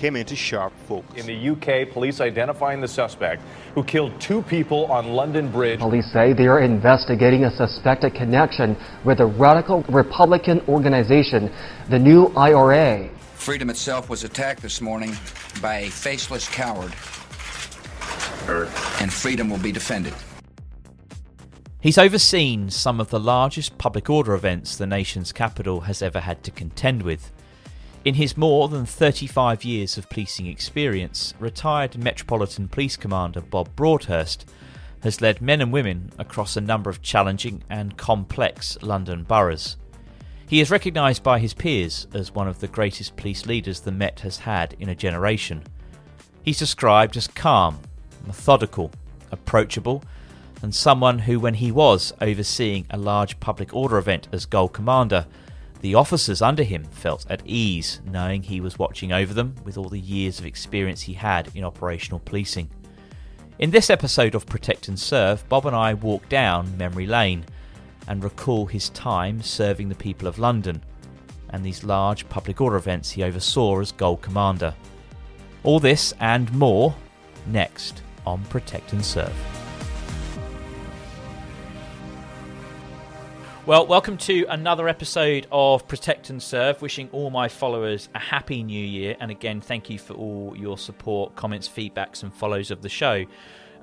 came into sharp focus. In the UK, police identifying the suspect who killed two people on London Bridge. Police say they are investigating a suspected connection with a radical Republican organization, the New IRA. Freedom itself was attacked this morning by a faceless coward. And freedom will be defended. He's overseen some of the largest public order events the nation's capital has ever had to contend with. In his more than 35 years of policing experience, retired Metropolitan Police Commander Bob Broadhurst has led men and women across a number of challenging and complex London boroughs. He is recognised by his peers as one of the greatest police leaders the Met has had in a generation. He's described as calm, methodical, approachable, and someone who, when he was overseeing a large public order event as Gold Commander, the officers under him felt at ease knowing he was watching over them with all the years of experience he had in operational policing. In this episode of Protect and Serve, Bob and I walk down memory lane and recall his time serving the people of London and these large public order events he oversaw as Gold Commander. All this and more next on Protect and Serve. Well, welcome to another episode of Protect and Serve. Wishing all my followers a happy new year. And again, thank you for all your support, comments, feedbacks, and follows of the show.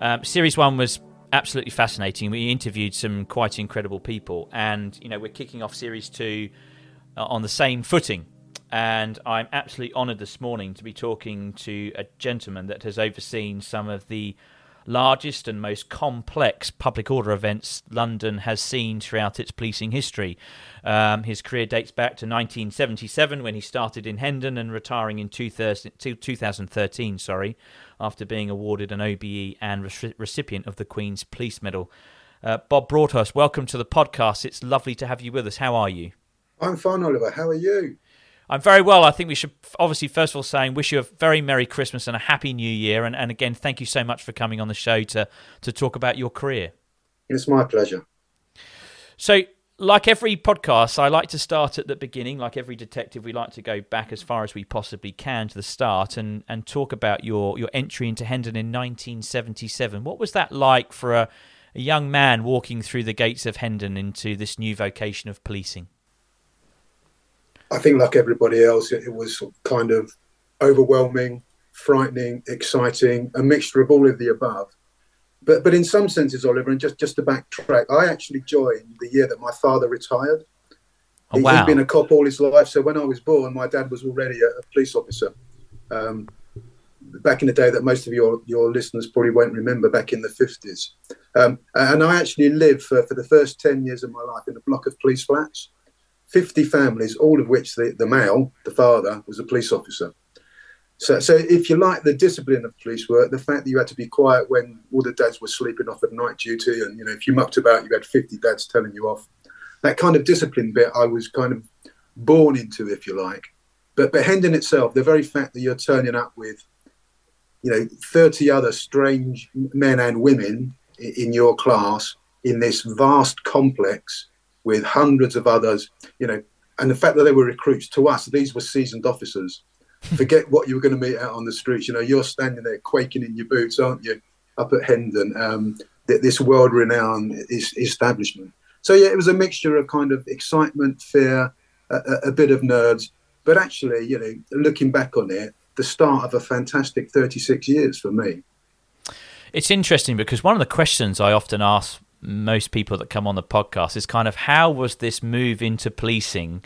Um, series one was absolutely fascinating. We interviewed some quite incredible people. And, you know, we're kicking off series two uh, on the same footing. And I'm absolutely honoured this morning to be talking to a gentleman that has overseen some of the largest and most complex public order events London has seen throughout its policing history. Um, his career dates back to 1977 when he started in Hendon and retiring in 2013, sorry, after being awarded an OBE and re- recipient of the Queen's Police Medal. Uh, Bob Broadhurst, welcome to the podcast. It's lovely to have you with us. How are you? I'm fine, Oliver. How are you? I'm very well. I think we should obviously, first of all, saying wish you a very Merry Christmas and a Happy New Year. And, and again, thank you so much for coming on the show to, to talk about your career. It's my pleasure. So, like every podcast, I like to start at the beginning. Like every detective, we like to go back as far as we possibly can to the start and, and talk about your, your entry into Hendon in 1977. What was that like for a, a young man walking through the gates of Hendon into this new vocation of policing? I think, like everybody else, it, it was kind of overwhelming, frightening, exciting, a mixture of all of the above. But, but in some senses, Oliver, and just, just to backtrack, I actually joined the year that my father retired. Oh, wow. He'd been a cop all his life. So when I was born, my dad was already a, a police officer. Um, back in the day that most of your, your listeners probably won't remember, back in the 50s. Um, and I actually lived for, for the first 10 years of my life in a block of police flats, 50 families, all of which the, the male, the father, was a police officer. So, so if you like the discipline of police work, the fact that you had to be quiet when all the dads were sleeping off at night duty, and you know if you mucked about, you had 50 dads telling you off. That kind of discipline bit, I was kind of born into, if you like. But but Hendon itself, the very fact that you're turning up with, you know, 30 other strange men and women in your class in this vast complex with hundreds of others, you know, and the fact that they were recruits to us, these were seasoned officers forget what you were going to meet out on the streets. You know, you're standing there quaking in your boots, aren't you, up at Hendon, um, this world-renowned establishment. So yeah, it was a mixture of kind of excitement, fear, a, a bit of nerves, but actually, you know, looking back on it, the start of a fantastic 36 years for me. It's interesting because one of the questions I often ask most people that come on the podcast is kind of how was this move into policing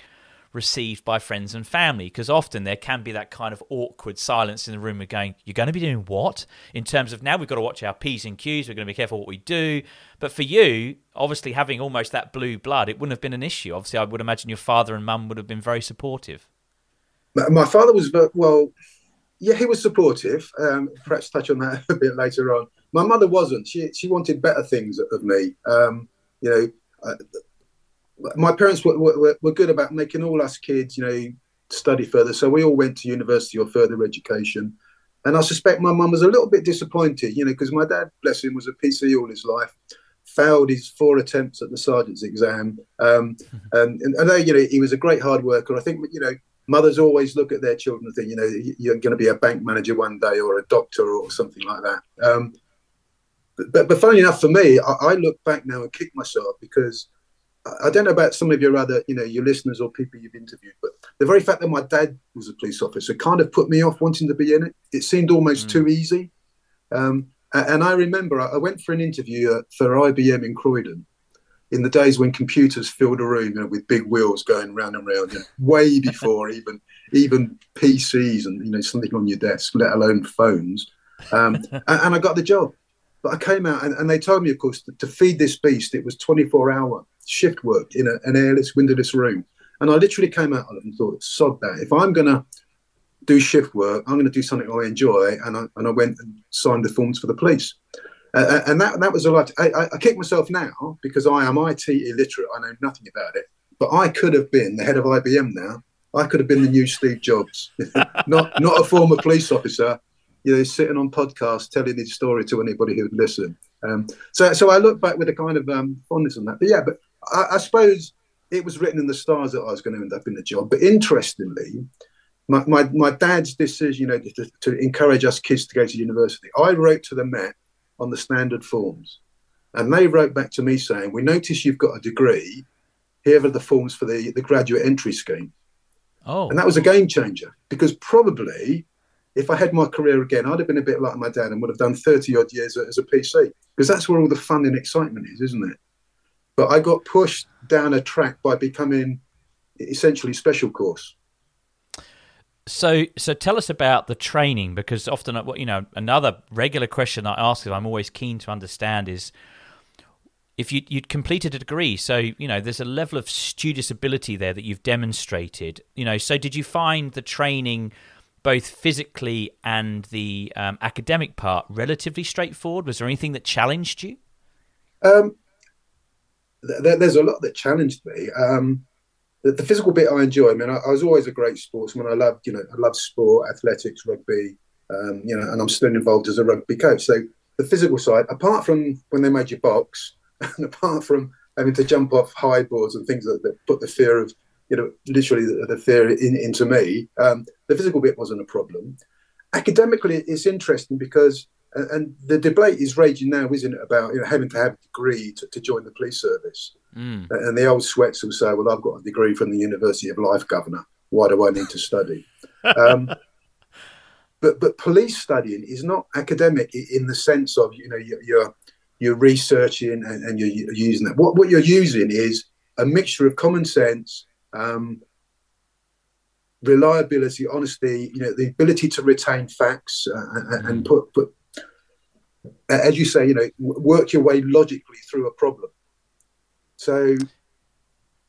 received by friends and family? Because often there can be that kind of awkward silence in the room of going you're going to be doing what? In terms of now we've got to watch our p's and q's we're going to be careful what we do. But for you obviously having almost that blue blood it wouldn't have been an issue. Obviously i would imagine your father and mum would have been very supportive. My father was well yeah he was supportive. Um, perhaps touch on that a bit later on my mother wasn't she she wanted better things of me um, you know uh, my parents were, were, were good about making all us kids, you know, study further. So we all went to university or further education. And I suspect my mum was a little bit disappointed, you know, because my dad, bless him, was a PC all his life, failed his four attempts at the sergeant's exam. Um, and, and, and, you know, he was a great hard worker. I think, you know, mothers always look at their children and think, you know, you're going to be a bank manager one day or a doctor or something like that. Um, but, but funny enough for me, I, I look back now and kick myself because – I don't know about some of your other, you know, your listeners or people you've interviewed, but the very fact that my dad was a police officer kind of put me off wanting to be in it. It seemed almost mm. too easy. Um, and I remember I went for an interview for IBM in Croydon in the days when computers filled a room you know, with big wheels going round and round, you know, way before even even PCs and you know something on your desk, let alone phones. Um, and, and, I got the job, but I came out and, and they told me, of course, to, feed this beast, it was 24 hour shift work in a, an airless, windowless room. And I literally came out of it and thought, sod that. If I'm going to do shift work, I'm going to do something I enjoy. And I, and I went and signed the forms for the police. Uh, and that, that was a lot. I, I, I kick myself now because I am IT illiterate. I know nothing about it. But I could have been the head of IBM now. I could have been the new Steve Jobs, not not a former police officer, you know, sitting on podcasts telling his story to anybody who would listen. Um, so, so I look back with a kind of um, fondness on that. But yeah, but I, I, suppose it was written in the stars that I was going to end up in the job. But interestingly, my, my, my dad's decision, you know, to, to, encourage us kids to go to university, I wrote to the Met on the standard forms. And they wrote back to me saying, We notice you've got a degree. Here are the forms for the, the graduate entry scheme. Oh. And that was a game changer because probably if I had my career again, I'd have been a bit like my dad and would have done 30 odd years as a PC because that's where all the fun and excitement is, isn't it? But I got pushed down a track by becoming essentially special course. So, so tell us about the training because often, uh, you know, another regular question I ask that I'm always keen to understand is if you, would completed a degree, so you know there's a level of studious ability there that you've demonstrated. You know, so did you find the training, both physically and the um, academic part, relatively straightforward? Was there anything that challenged you? Um, th- there's a lot that challenged me. Um, the, the, physical bit I enjoy. I mean, I, I, was always a great sportsman. I loved, you know, I love sport, athletics, rugby, um, you know, and I'm still involved as a rugby coach. So the physical side, apart from when they made you box, and apart from having to jump off high boards and things that, that put the fear of, you know, literally the, the fear in, into me, um, the physical bit wasn't a problem. Academically, it's interesting because and the debate is raging now, isn't it, about you know having to have a degree to, to join the police service? Mm. And the old sweats will say, "Well, I've got a degree from the University of Life, Governor. Why do I need to study?" um, but but police studying is not academic in the sense of you know you're you're researching and, and you're using that. What what you're using is a mixture of common sense, um, reliability, honesty, you know, the ability to retain facts uh, and put, put, as you say, you know, work your way logically through a problem. So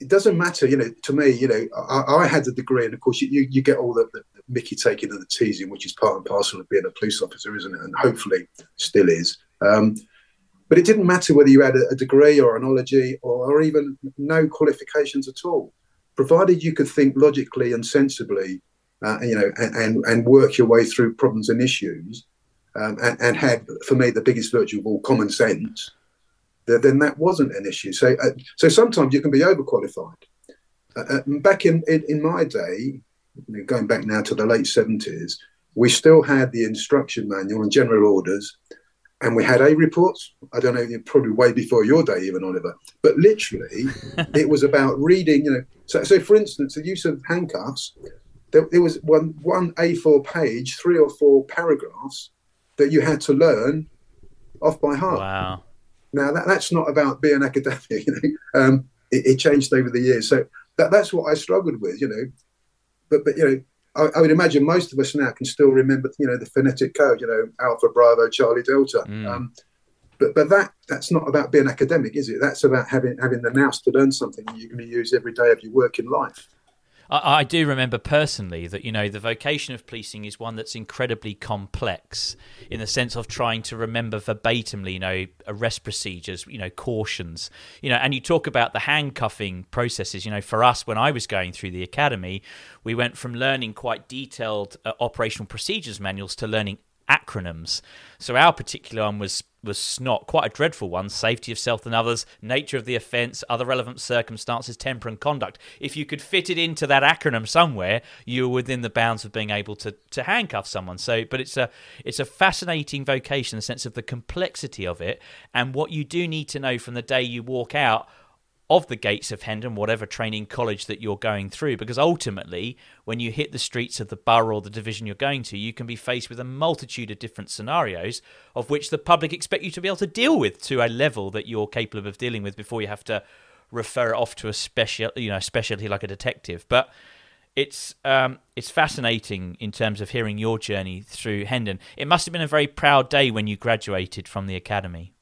it doesn't matter, you know, to me, you know, I, I had the degree, and of course, you, you get all the, the, the Mickey taking and the teasing, which is part and parcel of being a police officer, isn't it? And hopefully still is. Um, but it didn't matter whether you had a, a degree or an ology or, or even no qualifications at all provided you could think logically and sensibly, uh, you know, and, and, and work your way through problems and issues, um, and, and, had for me the biggest virtue of all common sense, then that wasn't an issue. So, uh, so sometimes you can be overqualified. Uh, uh back in, in, in my day, going back now to the late seventies, we still had the instruction manual and general orders and we had A reports. I don't know, probably way before your day, even Oliver. But literally, it was about reading. You know, so, so for instance, the use of handcuffs. There, there, was one one A4 page, three or four paragraphs that you had to learn off by heart. Wow. Now that, that's not about being academic. You know, um, it, it changed over the years. So that, that's what I struggled with. You know, but but you know I, I, would imagine most of us now can still remember, you know, the phonetic code, you know, Alpha, Bravo, Charlie, Delta. Mm. Um, but but that that's not about being academic, is it? That's about having having the nous to learn something you're going to use every day of your working life. I, I, do remember personally that you know the vocation of policing is one that's incredibly complex in the sense of trying to remember verbatimly, you know, arrest procedures, you know, cautions, you know, and you talk about the handcuffing processes. You know, for us when I was going through the academy, we went from learning quite detailed uh, operational procedures manuals to learning acronyms. So our particular one was was SNOT, quite a dreadful one. Safety of self and others, nature of the offence, other relevant circumstances, temper and conduct. If you could fit it into that acronym somewhere, you were within the bounds of being able to, to handcuff someone. So, but it's a it's a fascinating vocation, the sense of the complexity of it, and what you do need to know from the day you walk out of the gates of Hendon, whatever training college that you're going through, because ultimately, when you hit the streets of the borough or the division you're going to, you can be faced with a multitude of different scenarios of which the public expect you to be able to deal with to a level that you're capable of dealing with before you have to refer it off to a special, you know, specialty like a detective. But it's um, it's fascinating in terms of hearing your journey through Hendon. It must have been a very proud day when you graduated from the academy.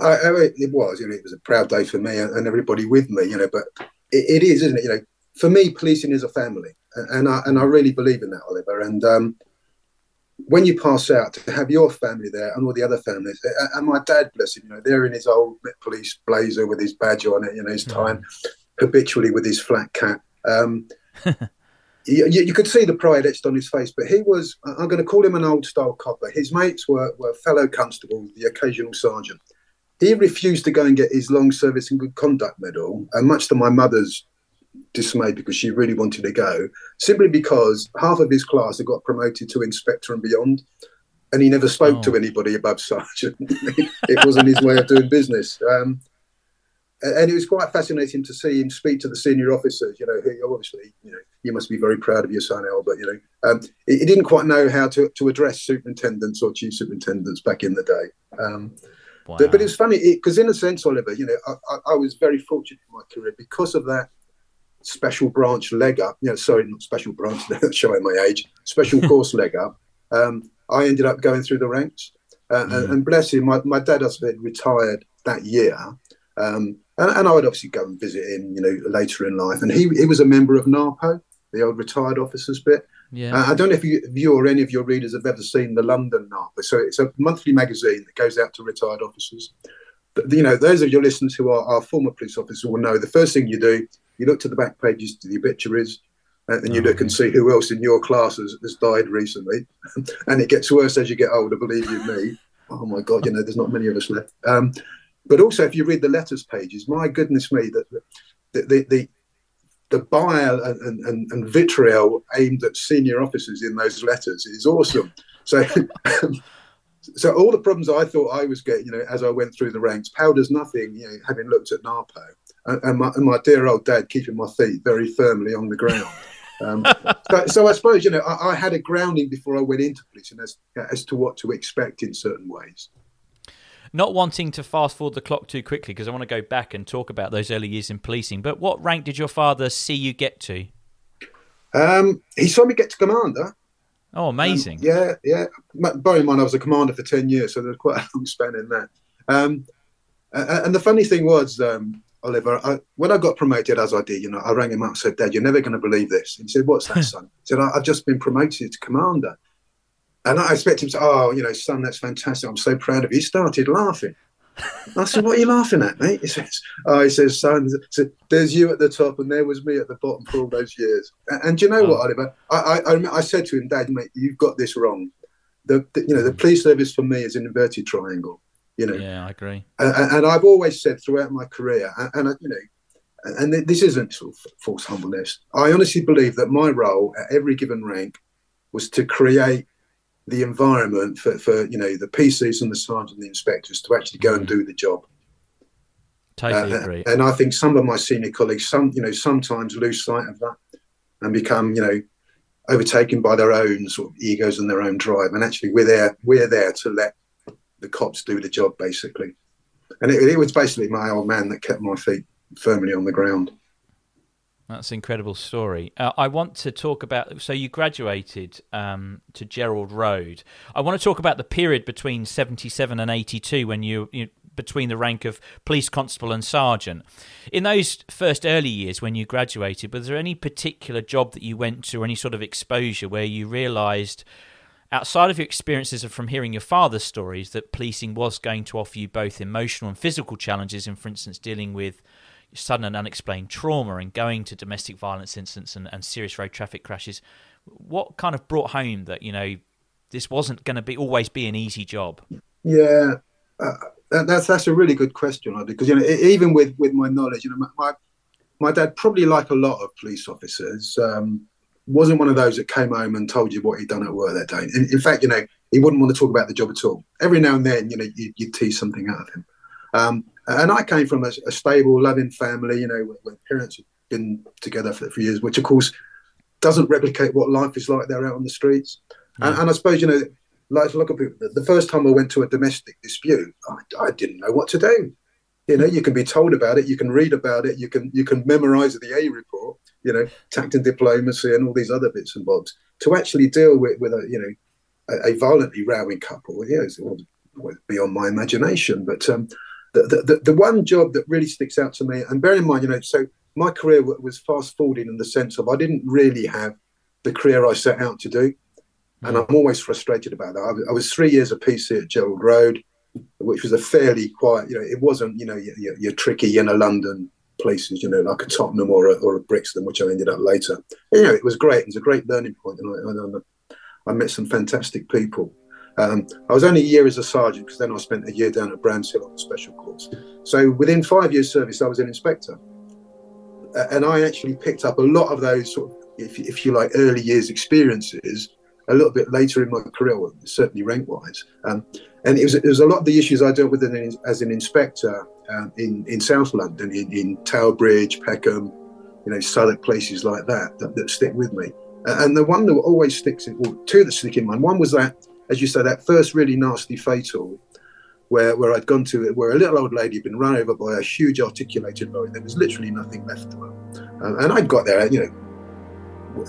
I, I it was, you know, it was a proud day for me and everybody with me, you know. But it, it is, isn't it? You know, for me, policing is a family, and I and I really believe in that, Oliver. And um, when you pass out, to have your family there and all the other families, and my dad, bless him, you know, there in his old police blazer with his badge on it, you know, his time, habitually with his flat cap. Um, you, you, could see the pride etched on his face, but he was, I'm going to call him an old style copper. His mates were, were fellow constables, the occasional sergeant. He refused to go and get his long service and good conduct medal, and much to my mother's dismay because she really wanted to go, simply because half of his class had got promoted to inspector and beyond, and he never spoke oh. to anybody above sergeant. it wasn't his way of doing business. Um, and it was quite fascinating to see him speak to the senior officers. You know, who obviously, you know, you must be very proud of your son, Albert. You know, um, he, he, didn't quite know how to, to address superintendents or chief superintendents back in the day. Um, Wow. But, it's funny because, in a sense, Oliver, you know, I, I, I, was very fortunate in my career because of that special branch leg up. You know, sorry, not special branch, showing my age. Special course leg up. Um, I ended up going through the ranks, uh, mm. and, and, bless him, my, my dad has been retired that year. Um, and, and, I would obviously go and visit him, you know, later in life. And he, he was a member of NARPO, the old retired officers bit. Yeah. Uh, I don't know if you, you, or any of your readers have ever seen the London NARPO. So it's a monthly magazine that goes out to retired officers. But, you know, those of your listeners who are, are former police officers will know the first thing you do, you look to the back pages to the obituaries, uh, and you oh, look and see who else in your class has, has died recently. and it gets worse as you get older, believe you me. Oh my God, you know, there's not many of us left. Um, but also, if you read the letters pages, my goodness me, that the, the, the, the bile and, and, and, vitriol aimed at senior officers in those letters is awesome. So, so all the problems I thought I was getting, you know, as I went through the ranks, powder's nothing, you know, having looked at NARPO, and, and, my, and my, dear old dad keeping my feet very firmly on the ground. Um, so, so, I suppose, you know, I, I, had a grounding before I went into policing as, as to what to expect in certain ways. Not wanting to fast forward the clock too quickly because I want to go back and talk about those early years in policing. But what rank did your father see you get to? Um, he saw me get to commander. Oh, amazing! Um, yeah, yeah. Bear in mind, I was a commander for ten years, so there's quite a long span in that. Um, and the funny thing was, um, Oliver, I, when I got promoted, as I did, you know, I rang him up and said, Dad, you're never going to believe this. And he said, What's that, son? He said, I've just been promoted to commander. And I expect him to, oh, you know, son, that's fantastic. I'm so proud of you. He started laughing. I said, "What are you laughing at, mate?" He says, "Oh, he says, son, there's you at the top, and there was me at the bottom for all those years." And, and do you know oh. what, Oliver? I, I, I said to him, "Dad, mate, you've got this wrong. The, the, you know the police service for me is an inverted triangle. You know." Yeah, I agree. And, and I've always said throughout my career, and, and you know, and this isn't sort of false humbleness. I honestly believe that my role at every given rank was to create the environment for, for you know the PCs and the sergeants and the inspectors to actually go and do the job. Totally uh, agree. And I think some of my senior colleagues, some you know, sometimes lose sight of that and become you know overtaken by their own sort of egos and their own drive. And actually, we're there we're there to let the cops do the job basically. And it, it was basically my old man that kept my feet firmly on the ground. That's an incredible story. Uh, I want to talk about. So you graduated um, to Gerald Road. I want to talk about the period between seventy-seven and eighty-two when you, you between the rank of police constable and sergeant. In those first early years when you graduated, was there any particular job that you went to, or any sort of exposure where you realised? Outside of your experiences from hearing your father's stories, that policing was going to offer you both emotional and physical challenges, in, for instance, dealing with sudden and unexplained trauma and going to domestic violence incidents and, and serious road traffic crashes. What kind of brought home that you know this wasn't going to be always be an easy job? Yeah, uh, that's that's a really good question because you know even with with my knowledge, you know my my dad probably like a lot of police officers. Um, wasn't one of those that came home and told you what he'd done at work that day. In, in, fact, you know, he wouldn't want to talk about the job at all. Every now and then, you know, you, would tease something out of him. Um, and I came from a, a stable, loving family, you know, where, where parents had been together for, for, years, which of course doesn't replicate what life is like there out on the streets. And, and, I suppose, you know, like a lot of people, the first time I went to a domestic dispute, I, I, didn't know what to do. You know, you can be told about it, you can read about it, you can you can memorize the A report, you know, tact and diplomacy and all these other bits and bobs. To actually deal with, with a, you know, a, a violently rowing couple, yeah, it's beyond my imagination. But um, the, the, the one job that really sticks out to me, and bear in mind, you know, so my career was fast forwarding in the sense of I didn't really have the career I set out to do. And mm. I'm always frustrated about that. I, I was three years of PC at Gerald Road, which was a fairly quiet, you know, it wasn't, you know, your, your tricky inner London places, you know, like a Tottenham or a, or a Brixton, which I ended up later. You know, it was great. It was a great learning point, and I, I met some fantastic people. Um, I was only a year as a sergeant because then I spent a year down at Bramshill on the special course. So within five years' service, I was an inspector. Uh, and I actually picked up a lot of those sort of, if, if you like, early years experiences a little bit later in my career, certainly rank wise. Um, and it was, it was a lot of the issues I dealt with in, as an inspector um, in, in South London, in, in Tower Bridge, Peckham, you know, Southwark, places like that, that, that stick with me. And the one that always sticks in, well, two that stick in mind. One was that as you say, that first really nasty fatal where, where I'd gone to, where a little old lady had been run over by a huge articulated lorry. There was literally nothing left of her. Um, and I'd got there, you know,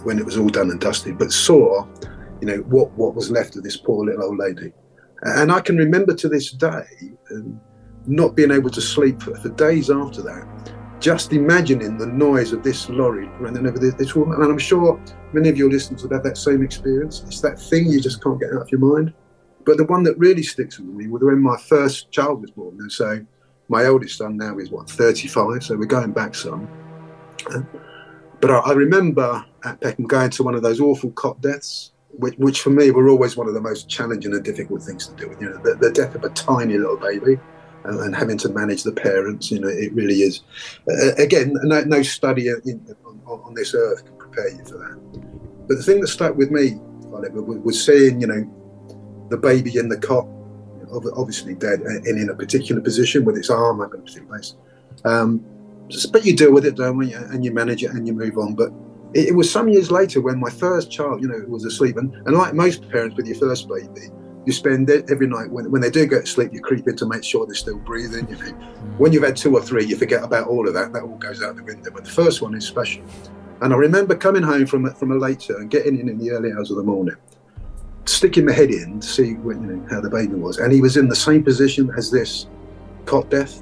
when it was all done and dusted, but saw, you know, what, what was left of this poor little old lady. And I can remember to this day um, not being able to sleep for, for days after that just imagining the noise of this lorry running over this woman. And I'm sure many of your listeners would have that same experience. It's that thing you just can't get out of your mind. But the one that really sticks with me was when my first child was born. And so my eldest son now is what, 35, so we're going back some. But I, remember at Peckham going to one of those awful cot deaths, which, which for me were always one of the most challenging and difficult things to do. You know, the, the death of a tiny little baby and, having to manage the parents. You know, it really is. Uh, again, no, no study in, on, on, this earth can prepare you for that. But the thing that stuck with me, Oliver, was seeing, you know, the baby in the cot, obviously dead, and in a particular position with its arm up in a particular place. Um, but you deal with it, don't we? And you manage it and you move on. But it, it was some years later when my first child, you know, was asleep. And, and like most parents with your first baby, you spend it every night when, when they do go to sleep, you creep in to make sure they're still breathing. You know, when you've had two or three, you forget about all of that. That all goes out the window. But the first one is special. And I remember coming home from a, from a late and getting in in the early hours of the morning, sticking my head in to see you know, how the baby was, and he was in the same position as this cot death.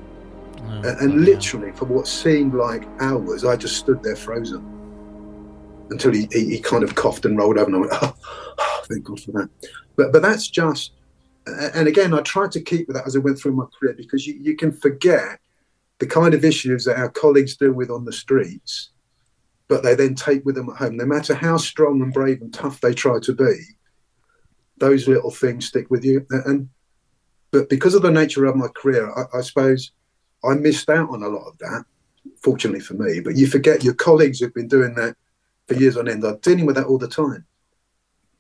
Oh, and, and literally, for what seemed like hours, I just stood there frozen until he, he, he, kind of coughed and rolled over, and I went, oh, oh, thank God for that. But but that's just, and again, I tried to keep with that as I went through my career because you, you can forget the kind of issues that our colleagues deal with on the streets, but they then take with them at home. No matter how strong and brave and tough they try to be, those little things stick with you. And but because of the nature of my career, I, I suppose I missed out on a lot of that. Fortunately for me, but you forget your colleagues who've been doing that for years on end are dealing with that all the time,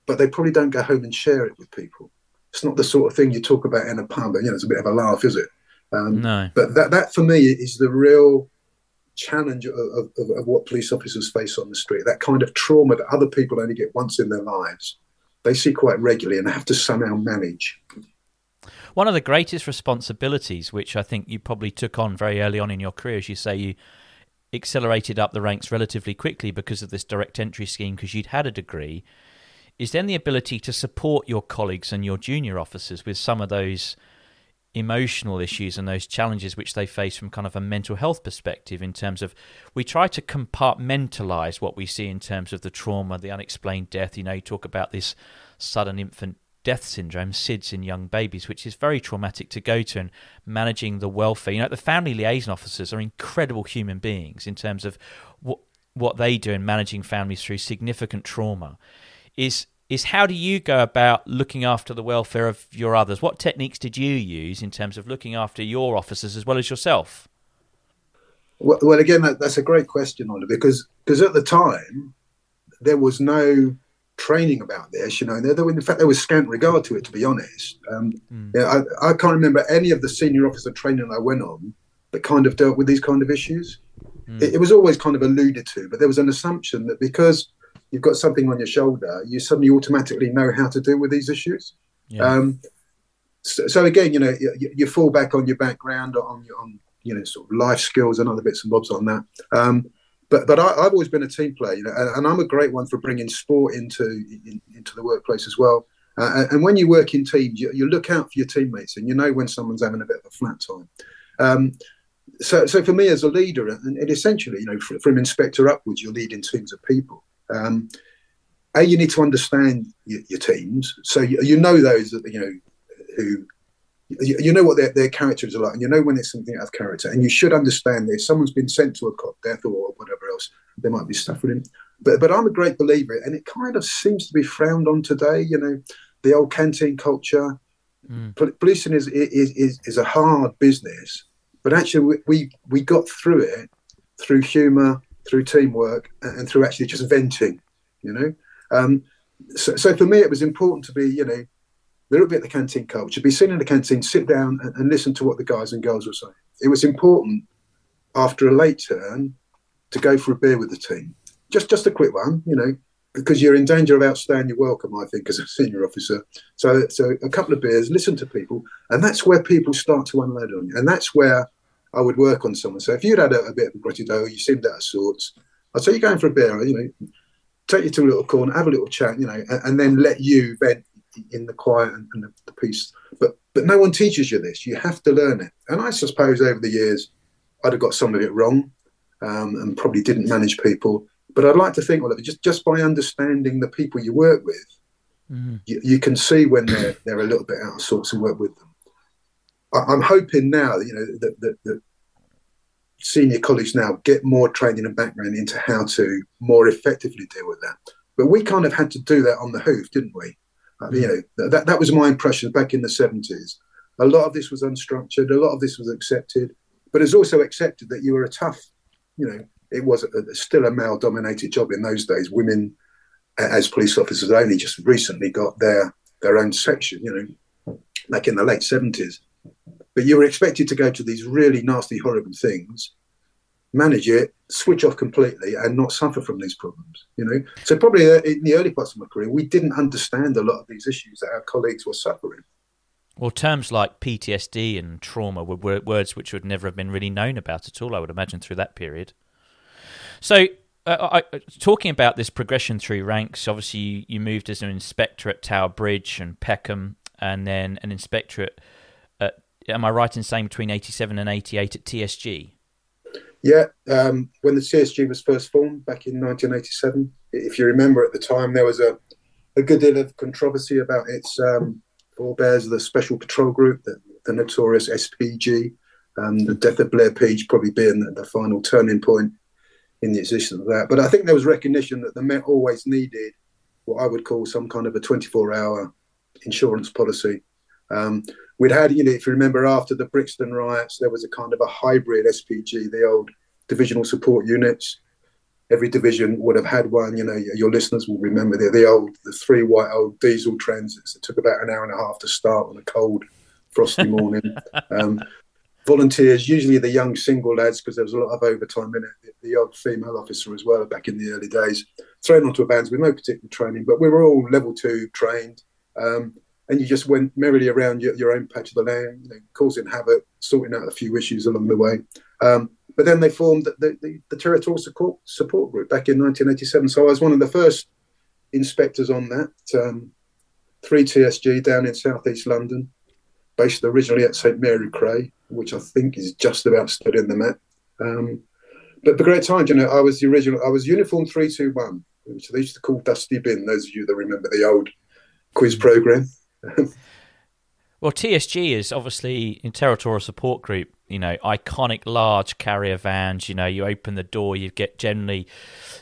but they probably don't go home and share it with people. It's not the sort of thing you talk about in a pub, and you know, it's a bit of a laugh, is it? Um, no. But that, that for me is the real challenge of, of, of, what police officers face on the street. That kind of trauma that other people only get once in their lives, they see quite regularly and have to somehow manage. One of the greatest responsibilities, which I think you probably took on very early on in your career, as you say, you accelerated up the ranks relatively quickly because of this direct entry scheme because you'd had a degree is then the ability to support your colleagues and your junior officers with some of those emotional issues and those challenges which they face from kind of a mental health perspective in terms of we try to compartmentalize what we see in terms of the trauma the unexplained death you know you talk about this sudden infant death syndrome, SIDS in young babies, which is very traumatic to go to, and managing the welfare. You know, the family liaison officers are incredible human beings in terms of what what they do in managing families through significant trauma. Is is how do you go about looking after the welfare of your others? What techniques did you use in terms of looking after your officers as well as yourself? Well, well again, that, that's a great question, Oliver, because because at the time there was no training about this. You know, there, there, in fact, there was scant regard to it, to be honest. Um, mm. yeah, I, I, can't remember any of the senior officer training I went on that kind of dealt with these kind of issues. Mm. It, it, was always kind of alluded to, but there was an assumption that because you've got something on your shoulder, you suddenly automatically know how to deal with these issues. Yeah. Um, so, so, again, you know, you, you, fall back on your background, on your, on you know, sort of life skills and other bits and bobs on that. Um, but but I, have always been a team player, you know, and, and, I'm a great one for bringing sport into in, into the workplace as well. Uh, and when you work in teams, you, you, look out for your teammates, and you know when someone's having a bit of a flat time. Um, so, so for me as a leader, and, and essentially, you know, from, from, inspector upwards, you're leading teams of people. Um, a, you need to understand your, your teams, so you, you know those that you know who you, you, know what their, their characters are like, and you know when it's something out of character. And you should understand this. Someone's been sent to a cot death or whatever else, there might be stuff with him. But but I'm a great believer, and it kind of seems to be frowned on today. You know, the old canteen culture. Mm. Policing is, is is is a hard business, but actually we, we we got through it through humour, through teamwork, and through actually just venting. You know, um, so, so for me it was important to be you know a little bit the canteen culture, be sitting in the canteen, sit down and, and, listen to what the guys and girls were saying. It was important after a late turn to go for a beer with the team. Just just a quick one, you know, because you're in danger of outstaying your welcome, I think, as a senior officer. So so a couple of beers, listen to people, and that's where people start to unload on you. And that's where I would work on someone. So if you'd had a, a bit of a grudgy day, you seemed out of sorts, I'd say you're going for a beer, you know, take you to a little corner, have a little chat, you know, and, and then let you vent in the quiet and, and the, the, peace. But but no one teaches you this. You have to learn it. And I suppose over the years, I'd have got some of it wrong, um, and probably didn't manage people. But I'd like to think, well, just just by understanding the people you work with, mm-hmm. you, you, can see when they're they're a little bit out of sorts and work with them. I, am hoping now, you know, that, that, that senior colleagues now get more training and background into how to more effectively deal with that. But we kind of had to do that on the hoof, didn't we? Uh, you mm. know, that, that was my impression back in the 70s. A lot of this was unstructured, a lot of this was accepted, but it's also accepted that you were a tough, you know, it was a, still a male dominated job in those days. Women, as police officers, only just recently got their, their own section, you know, like in the late 70s. But you were expected to go to these really nasty, horrible things manage it, switch off completely, and not suffer from these problems. You know, so probably uh, in the early parts of my career, we didn't understand a lot of these issues that our colleagues were suffering. Well, terms like PTSD and trauma were words which would never have been really known about at all. I would imagine through that period. So, uh, I, talking about this progression through ranks, obviously you, you, moved as an inspector at Tower Bridge and Peckham, and then an inspector at, at am I right in saying between 87 and 88 at TSG? Yeah, um, when the TSG was first formed back in 1987, if you remember at the time, there was a, a good deal of controversy about its um, forebears, the Special Patrol Group, the, the notorious SPG, um, the death of Blair Peach probably being the, the, final turning point in the existence of that. But I think there was recognition that the Met always needed what I would call some kind of a 24 hour insurance policy. Um, we'd had, you know, if you remember after the Brixton riots, there was a kind of a hybrid SPG, the old divisional support units. Every division would have had one. You know, your listeners will remember the, the old, the three white old diesel transits that took about an hour and a half to start on a cold, frosty morning. um, volunteers, usually the young single lads, because there was a lot of overtime in it. The, odd female officer as well, back in the early days, thrown onto a vans with no particular training, but we were all level two trained. Um, and you just went merrily around your, your own patch of the land, you know, causing havoc, sorting out a few issues along the way. Um, but then they formed the, the, the, Territorial Support, Support Group back in 1987. So I was one of the first inspectors on that. Um, 3TSG down in southeast London, based originally at St Mary Cray, which I think is just about stood in the map. Um, but the great times, you know, I was the original, I was Uniform 321, which they used to call Dusty Bin, those of you that remember the old quiz program. Well, TSG is obviously in territorial support group. You know, iconic large carrier vans. You know, you open the door, you get generally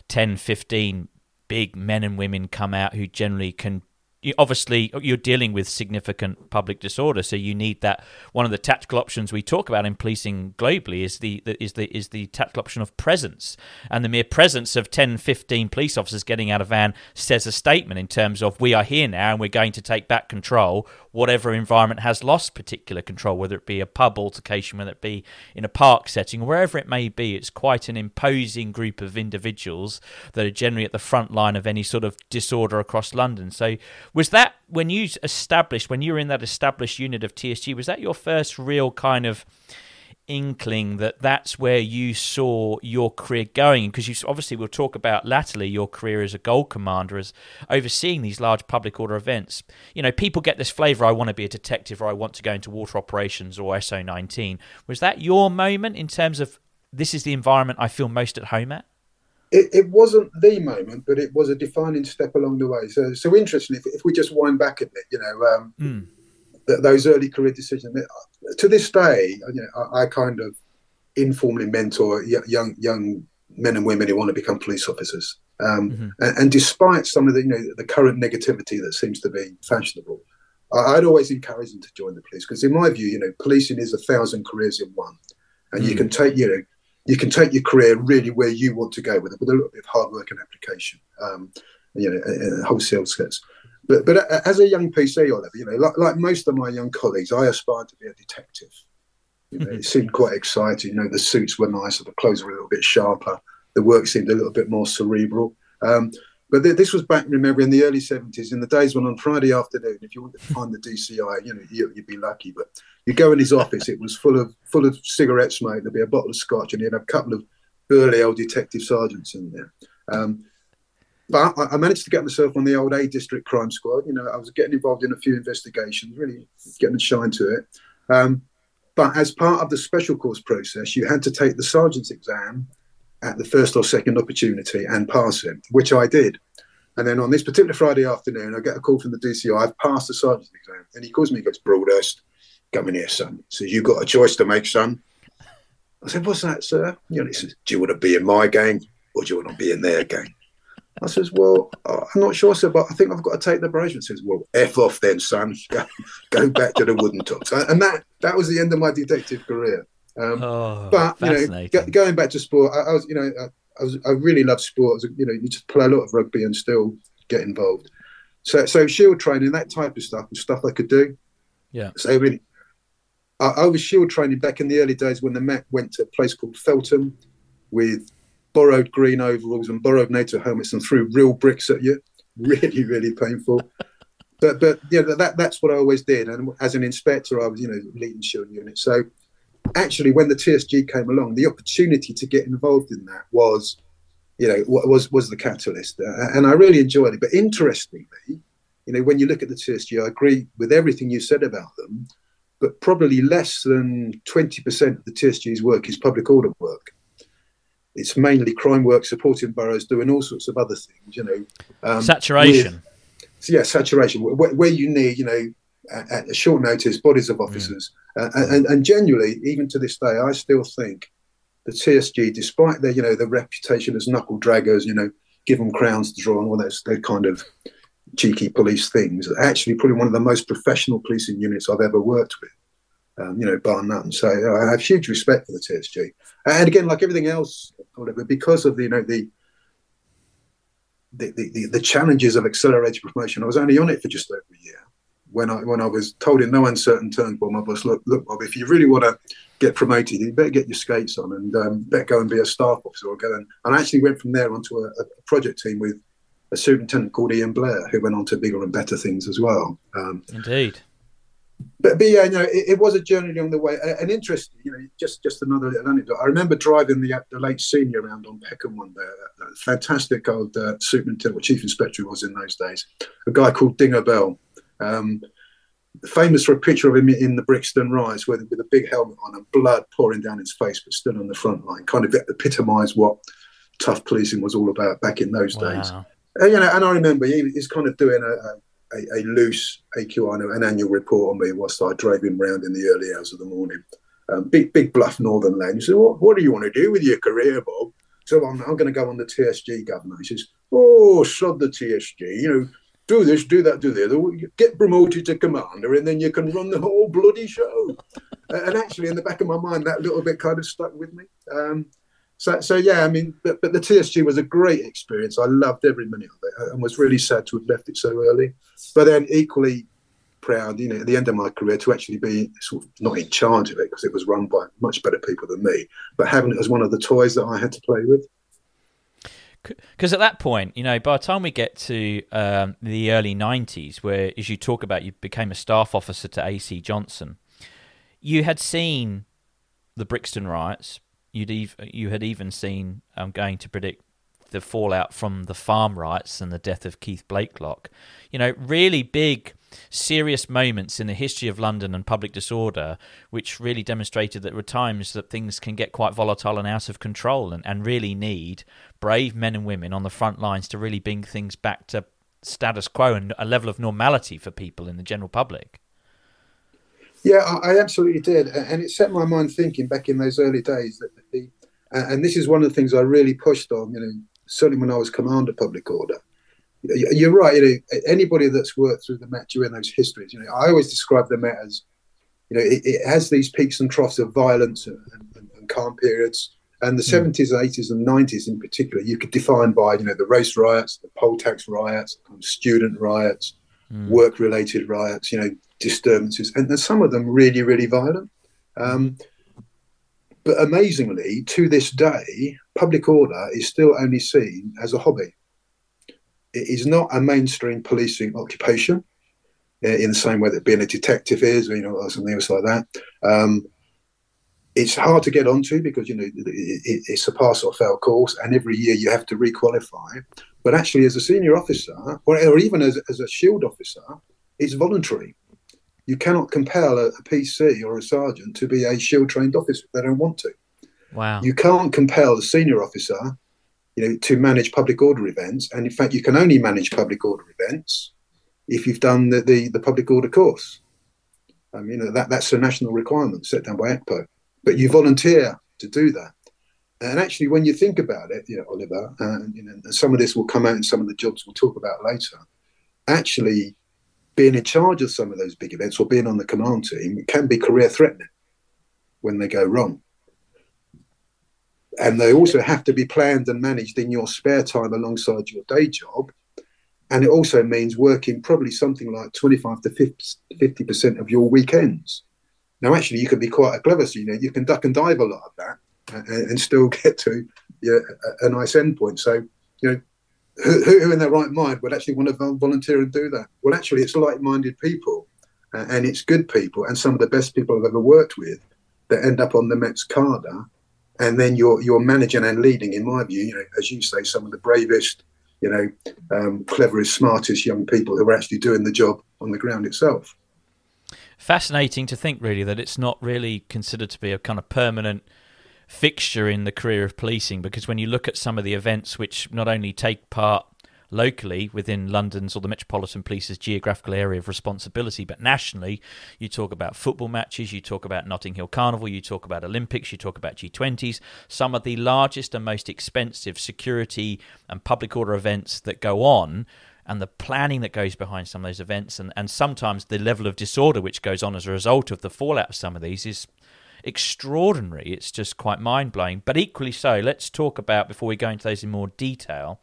10, 15 big men and women come out who generally can obviously uh, you're dealing with significant public disorder so you need that one of the tactical options we talk about in policing globally is the is the is the tactical option of presence. And the mere presence of 10 15 police officers getting out of van says a statement in terms of we are here now and we're going to take back control whatever environment has lost particular control whether it be a pub altercation whether it be in a park setting wherever it may be. It's quite an imposing group of individuals that are generally at the front line of any sort of disorder across London. So was that when you established, when you were in that established unit of TSG, was that your first real kind of inkling that that's where you saw your career going? Because you obviously we'll talk about latterly your career as a gold commander, as overseeing these large public order events. You know, people get this flavour: I want to be a detective, or I want to go into water operations or SO nineteen. Was that your moment in terms of this is the environment I feel most at home at? It, it, wasn't the moment, but it was a defining step along the way. So, so interesting. If, if we just wind back a bit, you know, um, mm. th- those early career decisions. To this day, you know, I, I kind of informally mentor young young men and women who want to become police officers. Um, mm-hmm. and, and, despite some of the you know the current negativity that seems to be fashionable, I, would always encourage them to join the police because, in my view, you know, policing is a thousand careers in one, and mm. you can take you know you can take your career really where you want to go with it, with a little bit of hard work and application, um, you know, and wholesale skills. But but as a young PC Oliver, you know, like, like most of my young colleagues, I aspired to be a detective. You know, it seemed quite exciting. You know, the suits were nicer, the clothes were a little bit sharper, the work seemed a little bit more cerebral. Um, but th- this was back, remember, in the early 70s, in the days when on Friday afternoon, if you wanted to find the DCI, you know, you, would be lucky. But you go in his office, it was full of full of cigarette smoke. There'd be a bottle of scotch, and he'd have a couple of burly old detective sergeants in there. Um, but I, I, managed to get myself on the old A District Crime Squad. You know, I was getting involved in a few investigations, really getting a shine to it. Um, but as part of the special course process, you had to take the sergeant's exam at the first or second opportunity and pass him, which I did. And then on this particular Friday afternoon, I get a call from the DCI. I've passed the sergeant's exam. And he calls me, he goes, Broadhurst, come in here, son. Says, You've got a choice to make, son. I said, What's that, sir? You know, he says, Do you want to be in my gang or do you want to be in their gang? I says, Well, I'm not sure, sir, but I think I've got to take the He says, Well, F off then, son. Go, go back to the wooden tops. And that, that was the end of my detective career. Um, oh, but you know, g- going back to sport, I, I was, you know, I, I, was, I really love sport. you know, you just play a lot of rugby and still get involved. So, so shield training, that type of stuff, was stuff I could do. Yeah. So really, I, I, was shield training back in the early days when the Met went to a place called Feltham, with borrowed green overalls and borrowed NATO helmets and threw real bricks at you. Really, really painful. but but yeah, that that's what I always did. And as an inspector, I was you know leading shield unit. So actually, when the TSG came along, the opportunity to get involved in that was, you know, was was the catalyst, uh, and I really enjoyed it. But interestingly, you know, when you look at the TSG, I agree with everything you said about them, but probably less than twenty percent of the TSG's work is public order work it's mainly crime work, supporting boroughs, doing all sorts of other things. You know, um, saturation. With, yeah, saturation. Where, where, you need, you know, at, at, a short notice, bodies of officers, uh, and, and genuinely, even to this day, I still think the TSG, despite their, you know, their reputation as knuckle draggers, you know, give them crowns to draw on, all those, those kind of cheeky police things, actually probably one of the most professional policing units I've ever worked with um, you know, bar none. So I have huge respect for the TSG. And again, like everything else, whatever, because of the, you know, the, the, the, the challenges of accelerated promotion, I was only on it for just over a year. When I when I was told in no uncertain terms by my boss, look, look, Bob, if you really want to get promoted, you better get your skates on and um, better go and be a staff officer or go and, and I actually went from there onto a, a project team with a superintendent called Ian Blair, who went on to bigger and better things as well. Um, Indeed but, but yeah, you know, it, it, was a journey along the way. An interesting, you know, just just another little anecdote. I remember driving the the late senior around on Peckham one day. A fantastic old uh, superintendent, chief inspector was in those days, a guy called Dinger Bell. Um, famous for a picture of him in the Brixton riots with, with a big helmet on and blood pouring down his face, but still on the front line. Kind of epitomised what tough policing was all about back in those wow. days. And, you know, and I remember he, he's kind of doing a, a a, loose AQI, an annual report on me whilst I drove him round in the early hours of the morning. Um, big, big bluff northern land. You say, what, what do you want to do with your career, Bob? So I'm, I'm going to go on the TSG governor. He says, oh, sod the TSG, you know, do this, do that, do the other. Get promoted to commander, and then you can run the whole bloody show. and actually, in the back of my mind, that little bit kind of stuck with me. Um, so, so yeah, I mean, but, but the TSG was a great experience. I loved every minute of it, and was really sad to have left it so early. But then equally proud, you know, at the end of my career to actually be sort of not in charge of it because it was run by much better people than me, but having it as one of the toys that I had to play with. Because at that point, you know, by the time we get to um, the early '90s, where as you talk about, you became a staff officer to AC Johnson, you had seen the Brixton riots, you'd ev- you had even seen um, going to predict the fallout from the farm riots and the death of Keith Blakelock. You know, really big, serious moments in the history of London and public disorder, which really demonstrated that there were times that things can get quite volatile and out of control, and, and really need brave men and women on the front lines to really bring things back to status quo and a level of normality for people in the general public. Yeah, I, absolutely did, and it set my mind thinking back in those early days that the, uh, and this is one of the things I really pushed on. You know, certainly when I was commander public order. You're right. You know, anybody that's worked through the Met during those histories, you know, I always describe the Met as, you know, it, it has these peaks and troughs of violence and, and, and calm periods. And the mm. 70s, 80s, and 90s in particular, you could define by, you know, the race riots, the poll tax riots, student riots, mm. work-related riots, you know, disturbances, and some of them really, really violent. Um, but amazingly, to this day, public order is still only seen as a hobby. It is not a mainstream policing occupation uh, in the same way that being a detective is, or, you know, or something else like that. Um, it's hard to get onto because you know it, it, it's a pass or fail course, and every year you have to requalify. But actually, as a senior officer, or, or even as, as a shield officer, it's voluntary. You cannot compel a, a PC or a sergeant to be a shield trained officer if they don't want to. Wow. You can't compel a senior officer, you know, to manage public order events. And in fact, you can only manage public order events if you've done the, the, the public order course. Um, you know, that, that's a national requirement set down by ACPO. But you volunteer to do that. And actually, when you think about it, you know, Oliver, and, you know, some of this will come out in some of the jobs we'll talk about later. Actually, being in charge of some of those big events or being on the command team can be career threatening when they go wrong. And they also have to be planned and managed in your spare time alongside your day job. And it also means working probably something like 25 to 50% of your weekends. Now, actually, you can be quite a clever, so you know, you can duck and dive a lot of that and, and still get to you know, a, a, nice endpoint. So, you know, who, who, in their right mind would actually want to volunteer and do that? Well, actually, it's like-minded people, uh, and it's good people, and some of the best people I've ever worked with that end up on the Met's and then you're you're managing and leading, in my view, you know, as you say, some of the bravest, you know, um, cleverest, smartest young people who are actually doing the job on the ground itself. Fascinating to think, really, that it's not really considered to be a kind of permanent fixture in the career of policing because when you look at some of the events which not only take part locally within London's or the Metropolitan Police's geographical area of responsibility, but nationally, you talk about football matches, you talk about Notting Hill Carnival, you talk about Olympics, you talk about G20s, some of the largest and most expensive security and public order events that go on. And the planning that goes behind some of those events, and, and sometimes the level of disorder which goes on as a result of the fallout of some of these, is extraordinary. It's just quite mind blowing. But equally so, let's talk about before we go into those in more detail.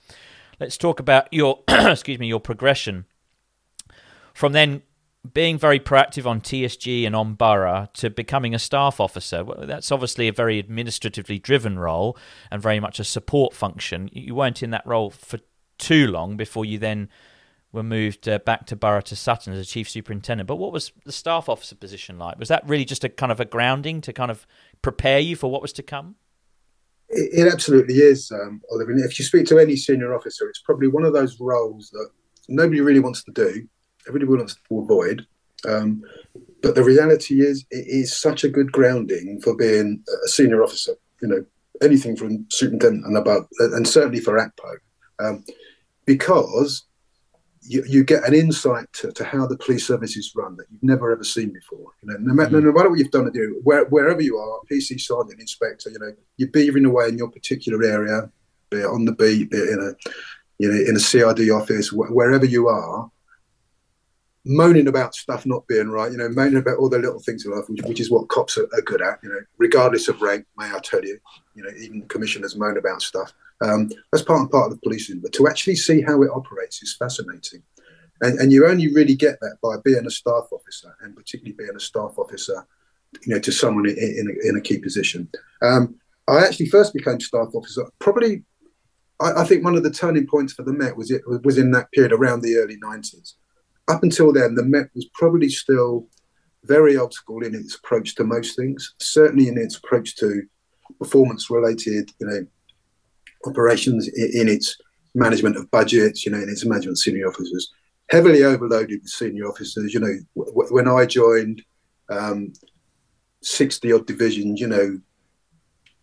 Let's talk about your excuse me your progression from then being very proactive on TSG and on Borough to becoming a staff officer. Well, that's obviously a very administratively driven role and very much a support function. You weren't in that role for too long before you then were moved uh, back to Borough to Sutton as a chief superintendent. But what was the staff officer position like? Was that really just a kind of a grounding to kind of prepare you for what was to come? It, it absolutely is, um, Oliver. And if you speak to any senior officer, it's probably one of those roles that nobody really wants to do. Everybody wants to avoid. Um, but the reality is, it is such a good grounding for being a senior officer. You know, anything from superintendent and above, and certainly for ACPO, um, because you, you get an insight to, to, how the police service is run that you've never ever seen before. You know, no, matter, mm. no matter what you've done to do, where, wherever you are, PC sergeant, inspector, you know, you're beavering away in your particular area, be it on the beat, be it in a, you know, in a CRD office, wh- wherever you are, moaning about stuff not being right, you know, moaning about all the little things in life, which, which is what cops are, are, good at, you know, regardless of rank, may I tell you, you know, even commissioners moan about stuff. Um, that's part and part of the policing, but to actually see how it operates is fascinating. And, and you only really get that by being a staff officer, and particularly being a staff officer, you know, to someone in, in, a, in a key position. Um, I actually first became staff officer probably. I, I, think one of the turning points for the Met was it was in that period around the early nineties. Up until then, the Met was probably still very old school in its approach to most things. Certainly in its approach to performance-related, you know, operations in its management of budgets, you know, in its management of senior officers, heavily overloaded with senior officers. You know, w- when I joined, um, 60 odd divisions, you know,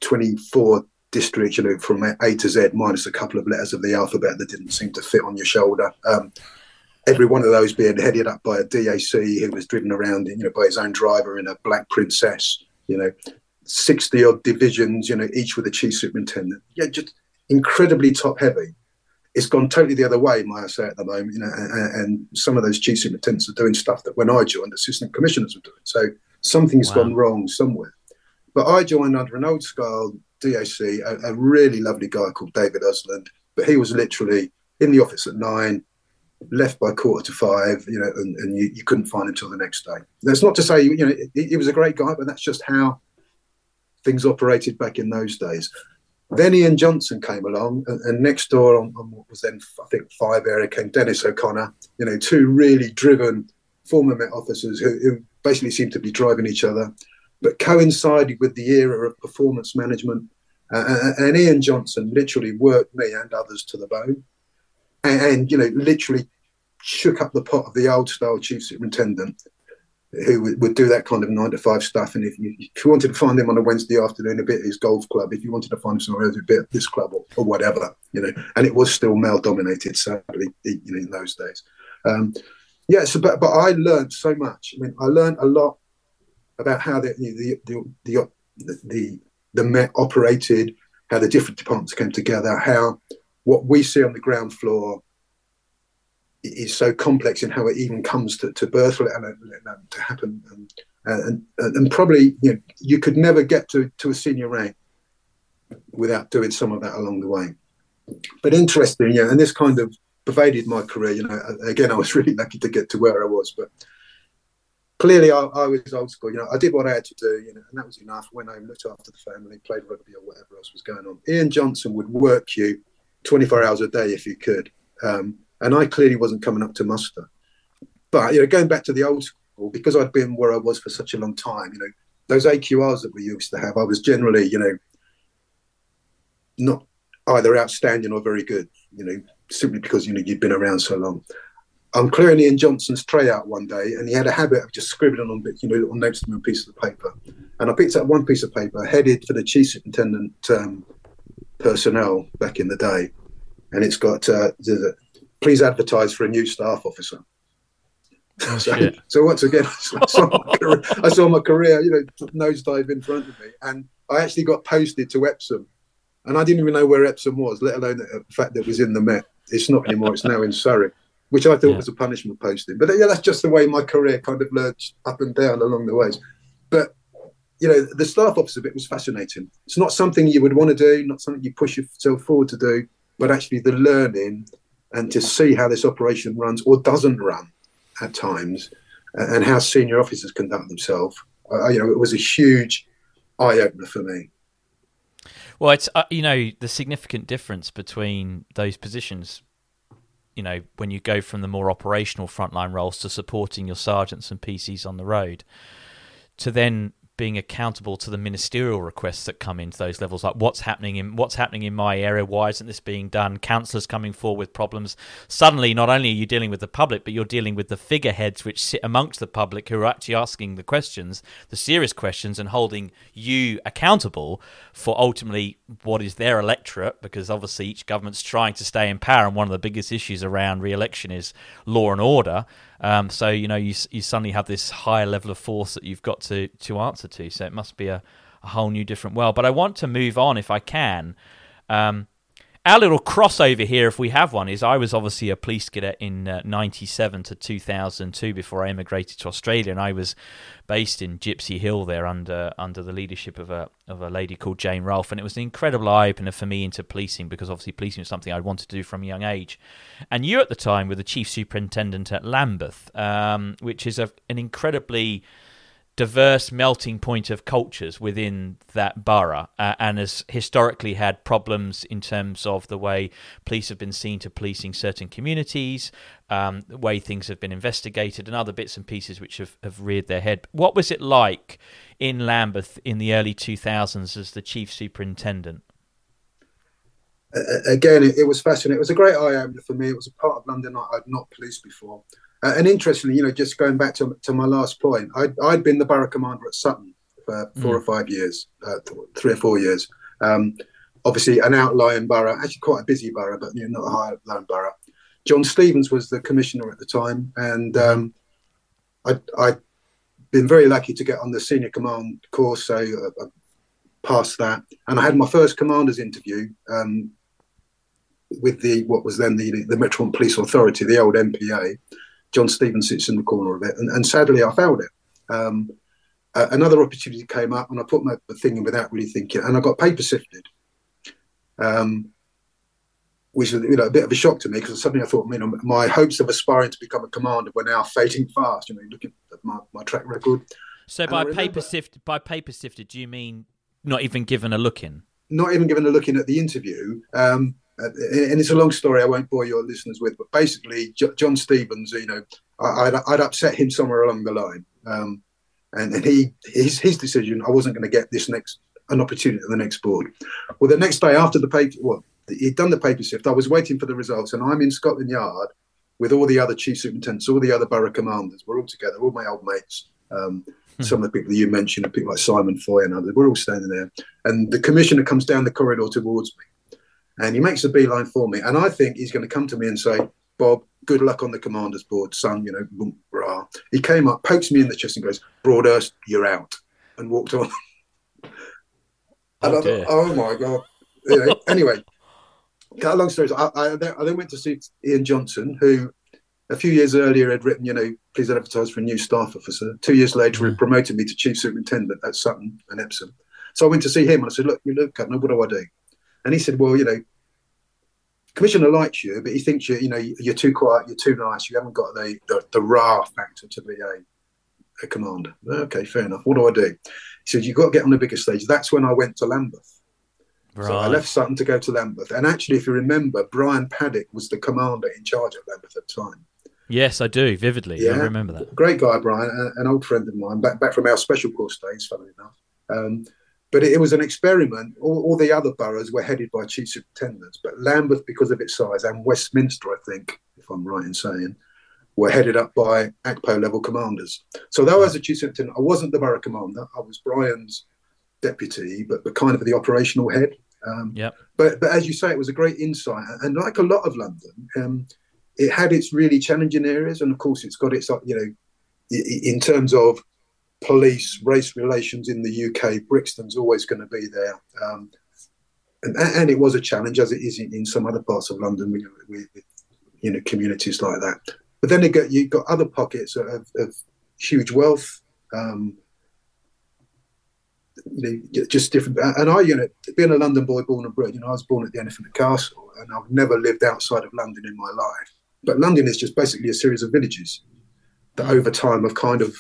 24 districts, you know, from A to Z, minus a couple of letters of the alphabet that didn't seem to fit on your shoulder. Um, every one of those being headed up by a DAC who was driven around, you know, by his own driver in a black princess, you know, 60 odd divisions, you know, each with a chief superintendent. Yeah, just incredibly top heavy. It's gone totally the other way, might I say, at the moment. You know, and, and some of those chief superintendents are doing stuff that when I joined, assistant commissioners were doing. So something's wow. gone wrong somewhere. But I joined under an old style DAC, a, a really lovely guy called David Usland. But he was literally in the office at nine, left by quarter to five, you know, and, and you, you, couldn't find him till the next day. That's not to say, you know, he, he was a great guy, but that's just how things operated back in those days. Then Ian Johnson came along, and, and next door on, on, what was then, I think, five area came Dennis O'Connor. You know, two really driven former Met officers who, who basically seemed to be driving each other, but coincided with the era of performance management. Uh, and Ian Johnson literally worked me and others to the bone, and, and you know, literally shook up the pot of the old style chief superintendent who would, do that kind of nine to five stuff. And if you, if you wanted to find him on a Wednesday afternoon, a bit at his golf club, if you wanted to find him somewhere else, a bit this club or, or, whatever, you know, and it was still male dominated, sadly, you know, in those days. Um, yeah, so, but, but I learned so much. I mean, I learned a lot about how the, the, the, the, the, the Met operated, how the different departments came together, how what we see on the ground floor is so complex in how it even comes to, to birth and, to happen. Um, uh, and, and, and probably you know, you could never get to, to a senior rank without doing some of that along the way. But interesting, yeah, and this kind of pervaded my career. You know, again, I was really lucky to get to where I was, but clearly, I, I, was old school. You know, I did what I had to do, you know, and that was enough. Went home, looked after the family, played rugby or whatever else was going on. Ian Johnson would work you 24 hours a day if you could, um, and I clearly wasn't coming up to muster. But you know, going back to the old school, because I'd been where I was for such a long time, you know, those AQRs that we used to have, I was generally, you know, not either outstanding or very good. You know, simply because you know you'd been around so long. I'm clearing Ian Johnson's tray out one day, and he had a habit of just scribbling on you know, little notes on pieces of paper. And I picked up one piece of paper headed for the chief superintendent um, personnel back in the day, and it's got uh, please advertise for a new staff officer. Oh, so, so, once again, I saw, my career, I saw my career, you know, nosedive in front of me, and I actually got posted to Epsom, and I didn't even know where Epsom was, let alone uh, the fact that it was in the Met. It's not anymore; it's now in Surrey which I thought yeah. was a punishment posting. But yeah, that's just the way my career kind of lurched up and down along the ways. But you know, the staff officer bit was fascinating. It's not something you would want to do, not something you push yourself forward to do, but actually the learning and to see how this operation runs or doesn't run at times, and how senior officers conduct themselves. Uh, you know, it was a huge eye opener for me. Well, it's uh, you know the significant difference between those positions you know, when you go from the more operational frontline roles to supporting your sergeants and PCs on the road, to then being accountable to the ministerial requests that come into those levels like what's happening in what's happening in my area? Why isn't this being done? Councillors coming forward with problems. Suddenly not only are you dealing with the public but you're dealing with the figureheads which sit amongst the public who are actually asking the questions the serious questions and holding you accountable for ultimately what is their electorate because obviously each government's trying to stay in power and one of the biggest issues around re-election is law and order um, so you know you you suddenly have this higher level of force that you've got to to answer to. So it must be a, a whole new different world. But I want to move on if I can. Um, our little crossover here, if we have one, is I was obviously a police cadet in uh, 97 to 2002 before I immigrated to Australia, and I was based in Gipsy Hill there under under the leadership of a of a lady called Jane Rolfe, and it was an incredible eye opener for me into policing because obviously policing was something I wanted to do from a young age. And you at the time were the chief superintendent at Lambeth, um, which is a, an incredibly diverse melting point of cultures within that borough uh, and has historically had problems in terms of the way police have been seen to policing certain communities, um, the way things have been investigated, and other bits and pieces which have, have reared their head. What was it like in Lambeth in the early 2000s as the chief superintendent? again, it, was fascinating. It was a great eye opener for me. It was a part of London I'd not policed before. Uh, and interestingly, you know, just going back to, to my last point, I'd, I'd been the borough commander at Sutton for four mm. or five years, uh, th- three or four years. Um, obviously, an outlying borough, actually quite a busy borough, but you know, not a high borough. John Stevens was the commissioner at the time, and um, I, I'd been very lucky to get on the senior command course, so uh, I passed that. And I had my first commander's interview um, with the what was then the the Metropolitan Police Authority, the old MPA. John Stevens sits in the corner of it, and, and sadly, I failed it. Um, uh, another opportunity came up, and I put my thing in without really thinking, and I got paper sifted, um, which was you know a bit of a shock to me because suddenly I thought, you know, my hopes of aspiring to become a commander were now fading fast. You know, looking at my, my track record. So by remember, paper sifted, by paper sifted, do you mean not even given a look in? Not even given a look in at the interview. Um, uh, and it's a long story. I won't bore your listeners with, but basically, John Stevens, you know, I'd, I'd upset him somewhere along the line, um, and, and he his his decision. I wasn't going to get this next an opportunity at the next board. Well, the next day after the paper, well, he'd done the paper shift. I was waiting for the results, and I'm in Scotland Yard with all the other chief superintendents, all the other borough commanders. We're all together, all my old mates. Um, hmm. some of the people you mentioned, people like Simon Foy and others, we're all standing there. And the commissioner comes down the corridor towards me and he makes a beeline for me. And I think he's going to come to me and say, Bob, good luck on the commander's board, son. You know, boom, rah. He came up, pokes me in the chest, and goes, Broadhurst, you're out, and walked on. and oh, thought, oh my God. You know, anyway, cut a long story. I, I, I, then went to see Ian Johnson, who a few years earlier had written, you know, please advertise for a new staff officer. Two years later, mm. he promoted me to chief superintendent at Sutton and Epsom. So I went to see him and I said, look, you look, Governor, what do I do? And he said, well, you know, commissioner likes you, but he thinks you, you know, you're too quiet, you're too nice, you haven't got the the, the raw factor to be a a commander. Okay, fair enough. What do I do? He said, You've got to get on the bigger stage. That's when I went to Lambeth. Right. So I left Sutton to go to Lambeth. And actually, if you remember, Brian Paddick was the commander in charge at Lambeth at the time. Yes, I do vividly. Yeah, I remember that. Great guy, Brian, an old friend of mine, back back from our special course days, funnily enough. Um, but it, it, was an experiment. All, all, the other boroughs were headed by chief superintendents, but Lambeth, because of its size, and Westminster, I think, if I'm right in saying, were headed up by ACPO level commanders. So though as a chief superintendent, I wasn't the borough commander. I was Brian's deputy, but, but kind of the operational head. Um, yeah. But but as you say, it was a great insight, and like a lot of London, um, it had its really challenging areas, and of course, it's got its you know, in terms of police race relations in the UK, Brixton's always going to be there. Um, and, and, it was a challenge, as it is in, in some other parts of London with, with, you know communities like that. But then got, you've got other pockets of, of huge wealth, um, you know, just different. And I, you know, being a London boy, born and bred, you know, I was born at the Elephant Castle, and I've never lived outside of London in my life. But London is just basically a series of villages that over time have kind of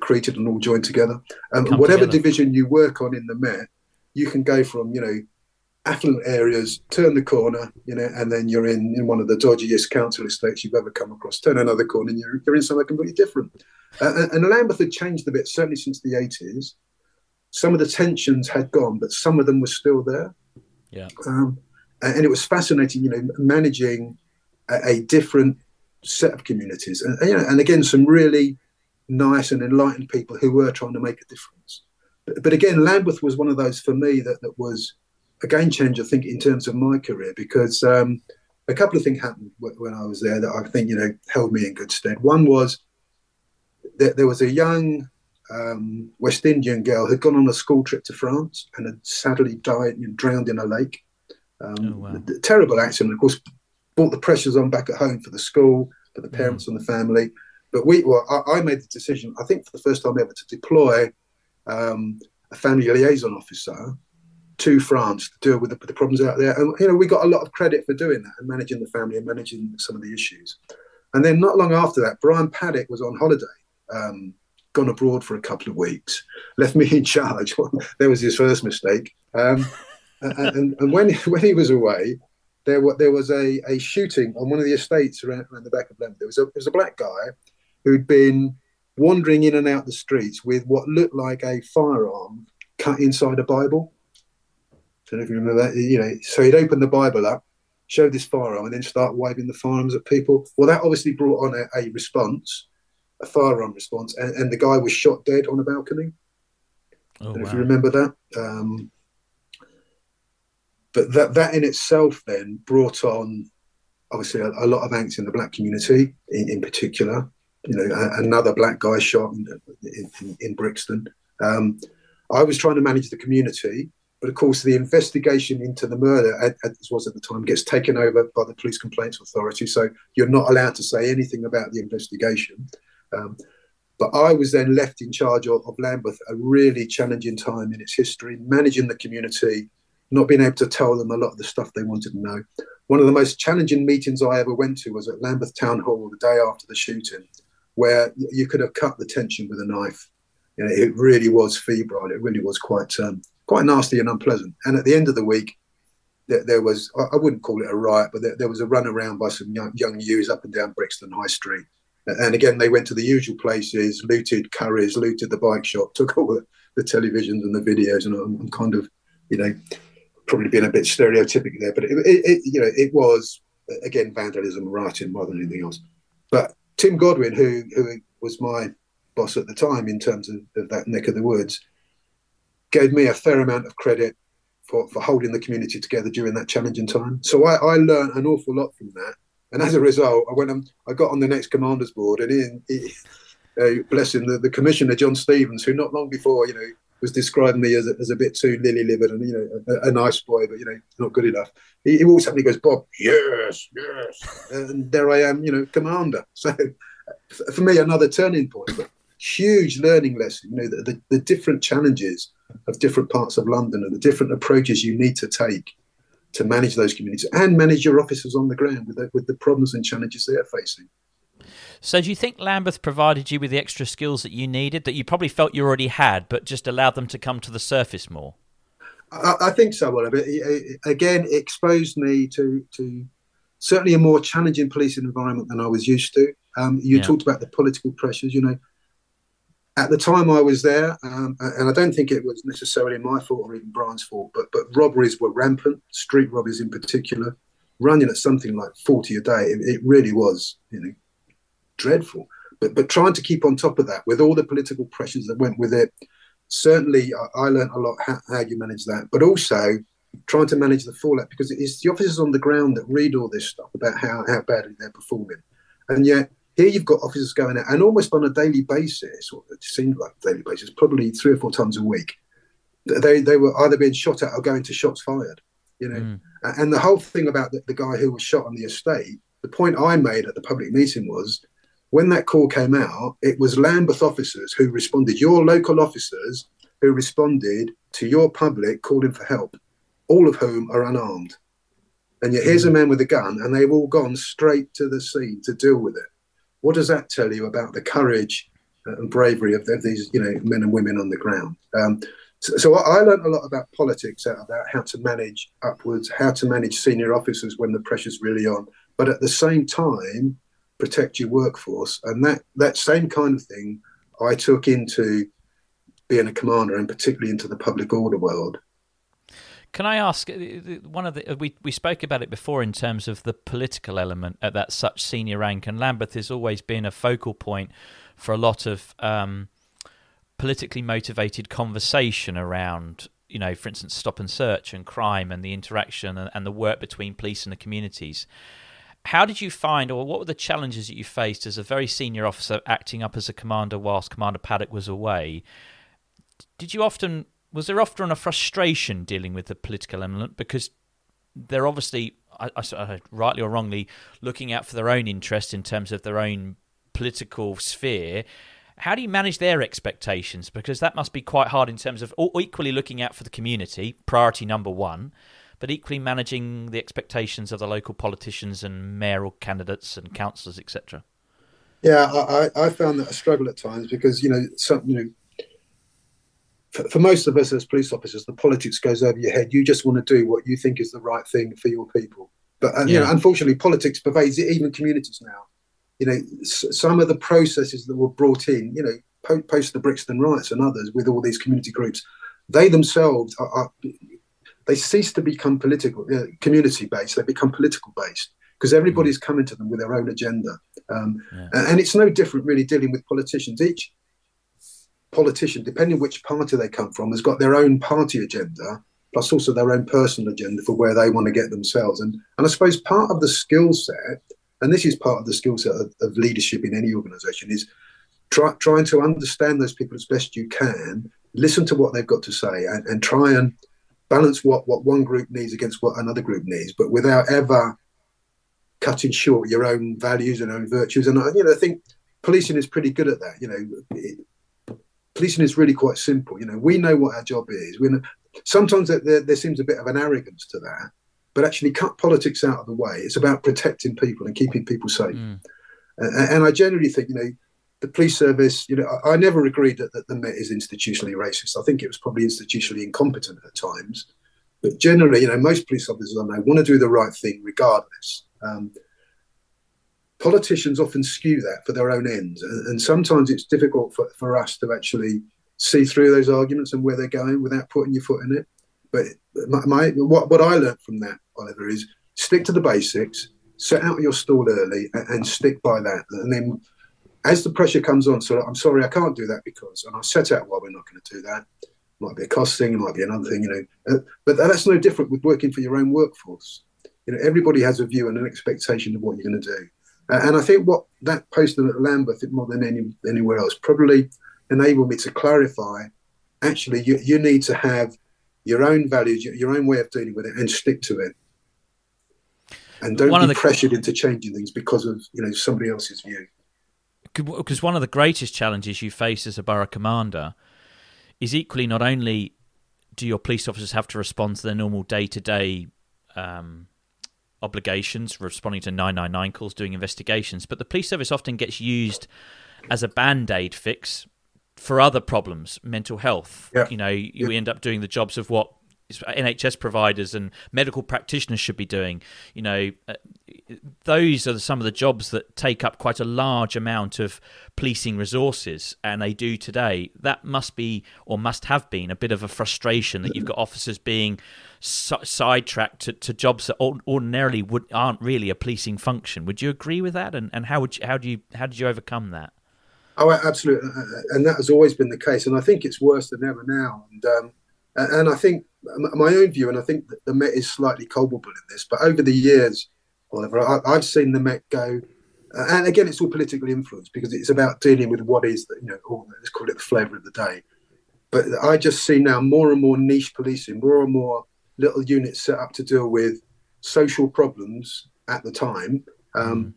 created and all joined together. And um, whatever together. division you work on in the Met, you can go from, you know, affluent areas, turn the corner, you know, and then you're in, in one of the dodgiest council estates you've ever come across. Turn another corner, and you're, you're in somewhere completely different. Uh, and, and Lambeth had changed a bit, certainly since the 80s. Some of the tensions had gone, but some of them were still there. Yeah. Um, and it was fascinating, you know, managing a, a different set of communities, and, you know, and again, some really nice and enlightened people who were trying to make a difference. But, but again, Lambeth was one of those for me that that was a game changer, I think, in terms of my career because um, a couple of things happened when I was there that I think you know held me in good stead. One was that there was a young um, West Indian girl who'd gone on a school trip to France and had sadly died and drowned in a lake. Um, oh, wow. Terrible accident. Of course, brought the pressures on back at home for the school, for the parents mm. and the family. But we, well, I, I, made the decision, I think for the first time ever, to deploy um, a family liaison officer to France to deal with the, the, problems out there. And, you know, we got a lot of credit for doing that and managing the family and managing some of the issues. And then not long after that, Brian Paddick was on holiday, um, gone abroad for a couple of weeks, left me in charge. there was his first mistake. Um, and, and when, when he was away, there, were, there was a, a shooting on one of the estates around, around the back of London. There was, a, there was a black guy who'd been wandering in and out the streets with what looked like a firearm cut inside a Bible. don't know if you remember that. You know, so he'd open the Bible up, show this firearm, and then start waving the firearms at people. Well, that obviously brought on a, a response, a firearm response, and, and, the guy was shot dead on a balcony. Oh, wow. If you remember that. Um, but that that in itself then brought on obviously a, a lot of angst in the black community in, in particular you know, a, another black guy shot in, in, in Brixton. Um, I was trying to manage the community, but of course, the investigation into the murder, as was at the time, gets taken over by the Police Complaints Authority. So you're not allowed to say anything about the investigation. Um, but I was then left in charge of, of, Lambeth, a really challenging time in its history, managing the community, not being able to tell them a lot of the stuff they wanted to know. One of the most challenging meetings I ever went to was at Lambeth Town Hall the day after the shooting where you could have cut the tension with a knife. You know, it really was febrile. It really was quite um, quite nasty and unpleasant. And at the end of the week, there, there was I wouldn't call it a riot, but there, there, was a run around by some young, young youths up and down Brixton High Street. And again, they went to the usual places, looted Currys, looted the bike shop, took all the, the televisions and the videos, and I'm, I'm, kind of, you know, probably being a bit stereotypical there, but it, it, it you know, it was again vandalism, rioting more than anything else. But Tim Godwin, who who was my boss at the time in terms of, of that neck of the woods, gave me a fair amount of credit for, for holding the community together during that challenging time. So I, I learned an awful lot from that. And as a result, I went on, I got on the next commanders board, and in, in uh, blessing the, the commissioner John Stevens, who not long before, you know, was describing me as a, as a bit too lily livered and you know a, a, nice boy, but you know not good enough. He, he walks up and he goes, "Bob, yes, yes," and there I am, you know, commander. So for me, another turning point, but huge learning lesson. You know, the, the, the different challenges of different parts of London and the different approaches you need to take to manage those communities and manage your officers on the ground with the, with the problems and challenges they are facing. So, do you think Lambeth provided you with the extra skills that you needed that you probably felt you already had, but just allowed them to come to the surface more? I, I think so, Oliver. It, it, again, it exposed me to to certainly a more challenging policing environment than I was used to. Um, you yeah. talked about the political pressures. You know, at the time I was there, um, and I don't think it was necessarily my fault or even Brian's fault, but but robberies were rampant, street robberies in particular, running at something like forty a day. It, it really was, you know, dreadful. But but trying to keep on top of that with all the political pressures that went with it, certainly I, I learned a lot how, how you manage that, but also trying to manage the fallout because it's the officers on the ground that read all this stuff about how how badly they're performing, and yet here you've got officers going out and almost on a daily basis, or it seemed like a daily basis, probably three or four times a week. They they were either being shot at or going to shots fired. You know, mm. and the whole thing about the, the guy who was shot on the estate. The point I made at the public meeting was when that call came out, it was Lambeth officers who responded, your local officers who responded to your public calling for help, all of whom are unarmed. And yet here's a mm. man with a gun, and they've all gone straight to the scene to deal with it. What does that tell you about the courage and bravery of, these, you know, men and women on the ground? Um, so, so, I learned a lot about politics out of that, how to manage upwards, how to manage senior officers when the pressure's really on, but at the same time protect your workforce. And that that same kind of thing I took into being a commander, and particularly into the public order world. Can I ask uh, one of the we we spoke about it before in terms of the political element at that such senior rank, and Lambeth has always been a focal point for a lot of um, politically motivated conversation around, you know, for instance, stop and search and crime and the interaction and, and the work between police and the communities. How did you find, or what were the challenges that you faced as a very senior officer acting up as a commander whilst Commander Paddick was away? Did you often was there often a frustration dealing with the political element because they're obviously, I, I, rightly or wrongly, looking out for their own interest in terms of their own political sphere. How do you manage their expectations? Because that must be quite hard in terms of equally looking out for the community, priority number one, but equally managing the expectations of the local politicians and mayoral candidates and councillors, etc. Yeah, I, I found that a struggle at times because you know, some, you know, for, for, most of us as police officers, the politics goes over your head. You just want to do what you think is the right thing for your people. But uh, yeah. you know, unfortunately, politics pervades even communities now. You know, s- some of the processes that were brought in, you know, po- post the Brixton riots and others with all these community groups, they themselves are, are they cease to become political, uh, community based. They become political based because everybody's mm. coming to them with their own agenda. Um, yeah. And it's no different, really, dealing with politicians. Each politician, depending which party they come from, has got their own party agenda, plus also their own personal agenda for where they want to get themselves. And and I suppose part of the skill set, and this is part of the skill set of, of leadership in any organisation, is try, trying to understand those people as best you can, listen to what they've got to say, and, and try and balance what what one group needs against what another group needs, but without ever cutting short your own values and own virtues. And you know, I think policing is pretty good at that. You know, it, policing is really quite simple. You know, we know what our job is. We know, sometimes there, there seems a bit of an arrogance to that, but actually cut politics out of the way. It's about protecting people and keeping people safe. Mm. And, and, I generally think, you know, the police service, you know, I, I never agreed that, that the Met is institutionally racist. I think it was probably institutionally incompetent at times. But generally, you know, most police officers I know want to do the right thing regardless. Um, politicians often skew that for their own ends. And, and sometimes it's difficult for, for us to actually see through those arguments and where they're going without putting your foot in it. But my, my what, what I learned from that, Oliver, is stick to the basics, set out your stall early and, and stick by that. And then as the pressure comes on, so I'm sorry, I can't do that because, and I set out why we're not going to do that. It might be a cost thing, it might be another thing, you know. Uh, but that's no different with working for your own workforce. You know, everybody has a view and an expectation of what you're going to do. Uh, and I think what that posting at Lambeth, more than any, anywhere else, probably enabled me to clarify. Actually, you, you need to have your own values, your, your own way of dealing with it, and stick to it. And don't one be the... pressured into changing things because of you know somebody else's view because one of the greatest challenges you face as a borough commander is equally not only do your police officers have to respond to their normal day to day obligations, responding to 999 calls, doing investigations, but the police service often gets used as a band aid fix for other problems, mental health. Yeah. You know, you end up doing the jobs of what NHS providers and medical practitioners should be doing. You know, uh, those are some of the jobs that take up quite a large amount of policing resources, and they do today. That must be, or must have been, a bit of a frustration that you've got officers being si- sidetracked to, to jobs that ordinarily would aren't really a policing function. Would you agree with that? And and how would you, how do you how did you overcome that? Oh, absolutely, and that has always been the case, and I think it's worse than ever now. And um, and I think my own view, and I think the Met is slightly culpable in this, but over the years, Oliver, I, have seen the Met go, and again, it's all politically influenced because it's about dealing with what is, you know, let's call it the flavour of the day. But I just see now more and more niche policing, more and more little units set up to deal with social problems at the time. Um, mm.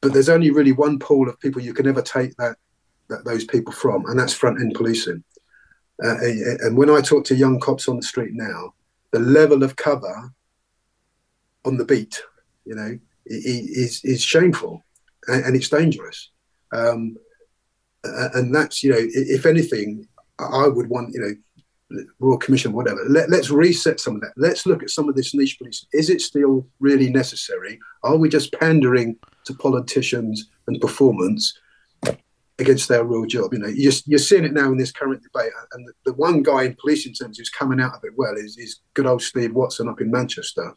But there's only really one pool of people you can ever take that, that those people from, and that's front end policing. Uh, and when I talk to young cops on the street now, the level of cover on the beat, you know, is is shameful, and, and it's dangerous. Um, and that's you know, if anything, I would want you know, Royal Commission, whatever. Let, let's reset some of that. Let's look at some of this niche policing. Is it still really necessary? Are we just pandering to politicians and performance against their real job. You know, you're, you're seeing it now in this current debate, and the, the one guy in policing terms who's coming out of it well is, is good old Steve Watson up in Manchester,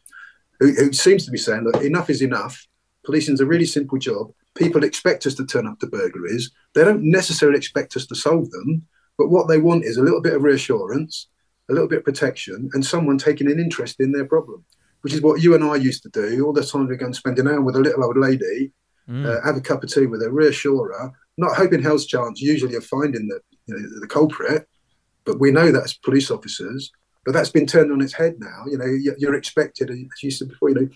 who, who seems to be saying, look, enough is enough. Policing's a really simple job. People expect us to turn up to burglaries. They don't necessarily expect us to solve them, but what they want is a little bit of reassurance, a little bit of protection, and someone taking an interest in their problem, which is what you and I used to do all the time. We go and spend an hour with a little old lady, mm. uh, have a cup of tea with her, reassure her, not hoping hell's chance usually of finding the, you know, the culprit, but we know that's police officers. But that's been turned on its head now. You know, you're expected, as you said before, you know,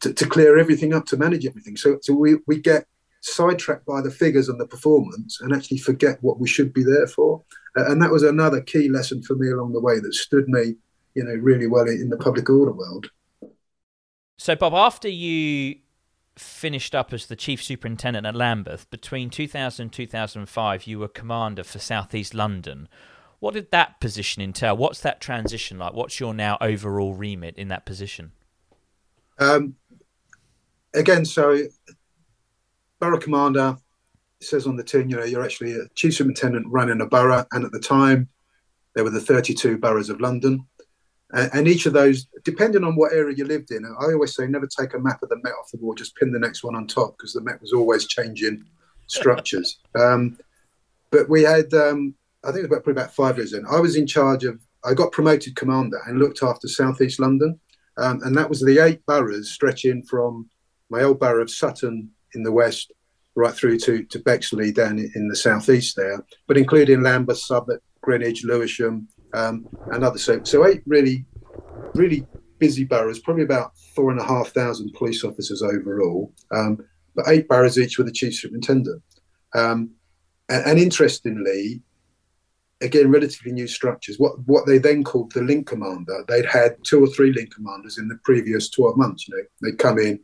to, to clear everything up, to manage everything. So, so we, we get sidetracked by the figures and the performance and actually forget what we should be there for. And that was another key lesson for me along the way that stood me, you know, really well in the public order world. So, Bob, after you finished up as the chief superintendent at Lambeth. Between 2000 and 2005, you were commander for Southeast London. What did that position entail? What's that transition like? What's your now overall remit in that position? Um, again, so borough commander says on the tin, you know, you're actually a chief superintendent running a borough, and at the time there were the 32 boroughs of London. And, and, each of those, depending on what area you lived in, I always say never take a map of the Met off the wall, just pin the next one on top because the Met was always changing structures. um, but we had, um, I think it was about, probably about five years in, I was in charge of, I got promoted commander and looked after Southeast London. Um, and that was the eight boroughs stretching from my old borough of Sutton in the west right through to, to Bexley down in the southeast there, but including Lambeth, Southwark, Greenwich, Lewisham, um, and others. So, so eight really, really busy boroughs, probably about four and a half thousand police officers overall, um, but eight boroughs each with a chief superintendent. Um, and, and, interestingly, again, relatively new structures. What what they then called the link commander, they'd had two or three link commanders in the previous 12 months. You know, they'd come in,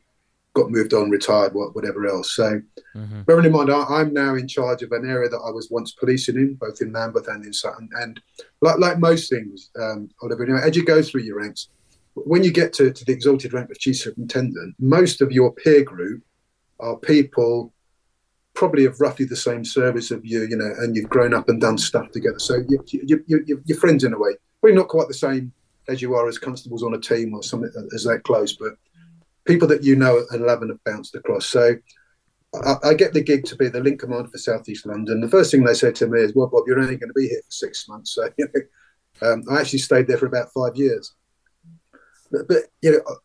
got moved on, retired, whatever else. So, mm-hmm. bearing in mind, I, am now in charge of an area that I was once policing in, both in Lambeth and in Sutton. And like like most things, um, Oliver, you know, as you go through your ranks, when you get to, to the exalted rank of chief superintendent, most of your peer group are people probably of roughly the same service of you, you know, and you've grown up and done stuff together. So you, you, you, you, you're friends in a way. Probably not quite the same as you are as constables on a team or something as that close, but people that you know and love and have bounced across. So I, I, get the gig to be the link commander for Southeast London. The first thing they said to me is, "Well, Bob, you're only going to be here for six months." So you know, um, I actually stayed there for about five years. But, but, you know,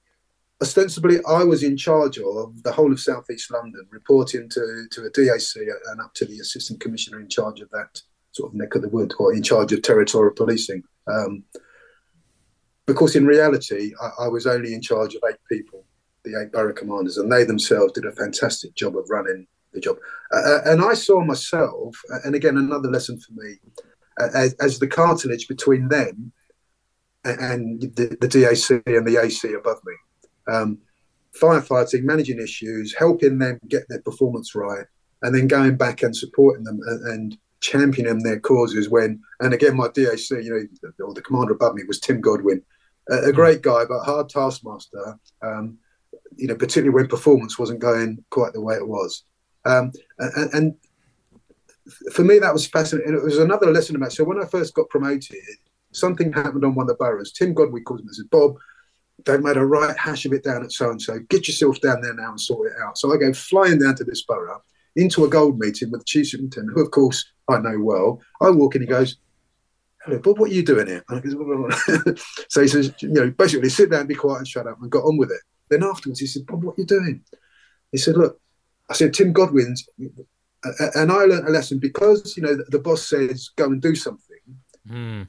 ostensibly, I was in charge of the whole of Southeast London, reporting to to a DAC and up to the assistant commissioner in charge of that sort of neck of the wood, or in charge of territorial policing. Um, because in reality, I, I was only in charge of eight people the eight borough commanders, and they themselves did a fantastic job of running the job. Uh, uh and I saw myself, uh, and again, another lesson for me, uh, as, as, the cartilage between them and, the, the, DAC and the AC above me. um, firefighting, managing issues, helping them get their performance right, and then going back and supporting them and, and championing their causes when, and again, my DAC, you know, or the commander above me was Tim Godwin, a, a great guy, but hard taskmaster, um, you know, particularly when performance wasn't going quite the way it was. Um, and, and, for me, that was fascinating. It was another lesson about. So when I first got promoted, something happened on one of the boroughs. Tim Godwin called me and said, Bob, they've made a right hash of it down at so and so. Get yourself down there now and sort it out. So I go flying down to this borough into a gold meeting with the chief superintendent, who of course I know well. I walk in, he goes, Hello, Bob, what are you doing here? so he says, you know, basically sit down, be quiet and shut up and got on with it. Then afterwards he said, Bob, what are you doing? He said, Look, I said, Tim Godwin's and I learned a lesson because you know the boss says go and do something. Mm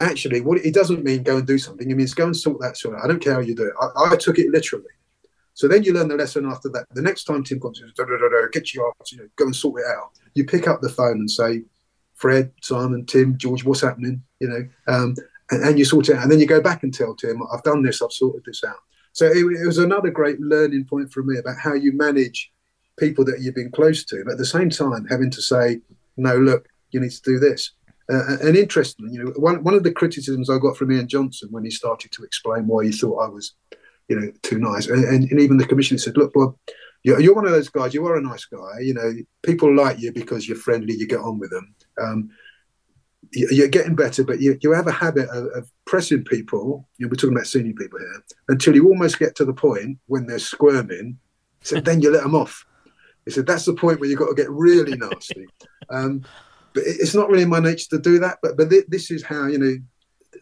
actually, what it doesn't mean go and do something. It means go and sort that sort out. I don't care how you do it. I, I took it literally. So then you learn the lesson after that. The next time Tim comes, da, da, da, da, get you off, you know, go and sort it out. You pick up the phone and say, Fred, Simon, Tim, George, what's happening? You know, um, and, and, you sort it out. And then you go back and tell Tim, I've done this, I've sorted this out. So it, it was another great learning point for me about how you manage people that you've been close to, but at the same time having to say, no, look, you need to do this. Uh, and interestingly, you know, one, one of the criticisms I got from Ian Johnston when he started to explain why he thought I was, you know, too nice, and, and, and even the commissioner said, "Look, Bob, you're, you're, one of those guys. You are a nice guy. You know, people like you because you're friendly. You get on with them. Um, you're getting better, but you, you have a habit of, of pressing people. You know, we're talking about senior people here until you almost get to the point when they're squirming. So then you let them off. He said that's the point where you've got to get really nasty. Um, but it's not really my nature to do that. But but this is how you know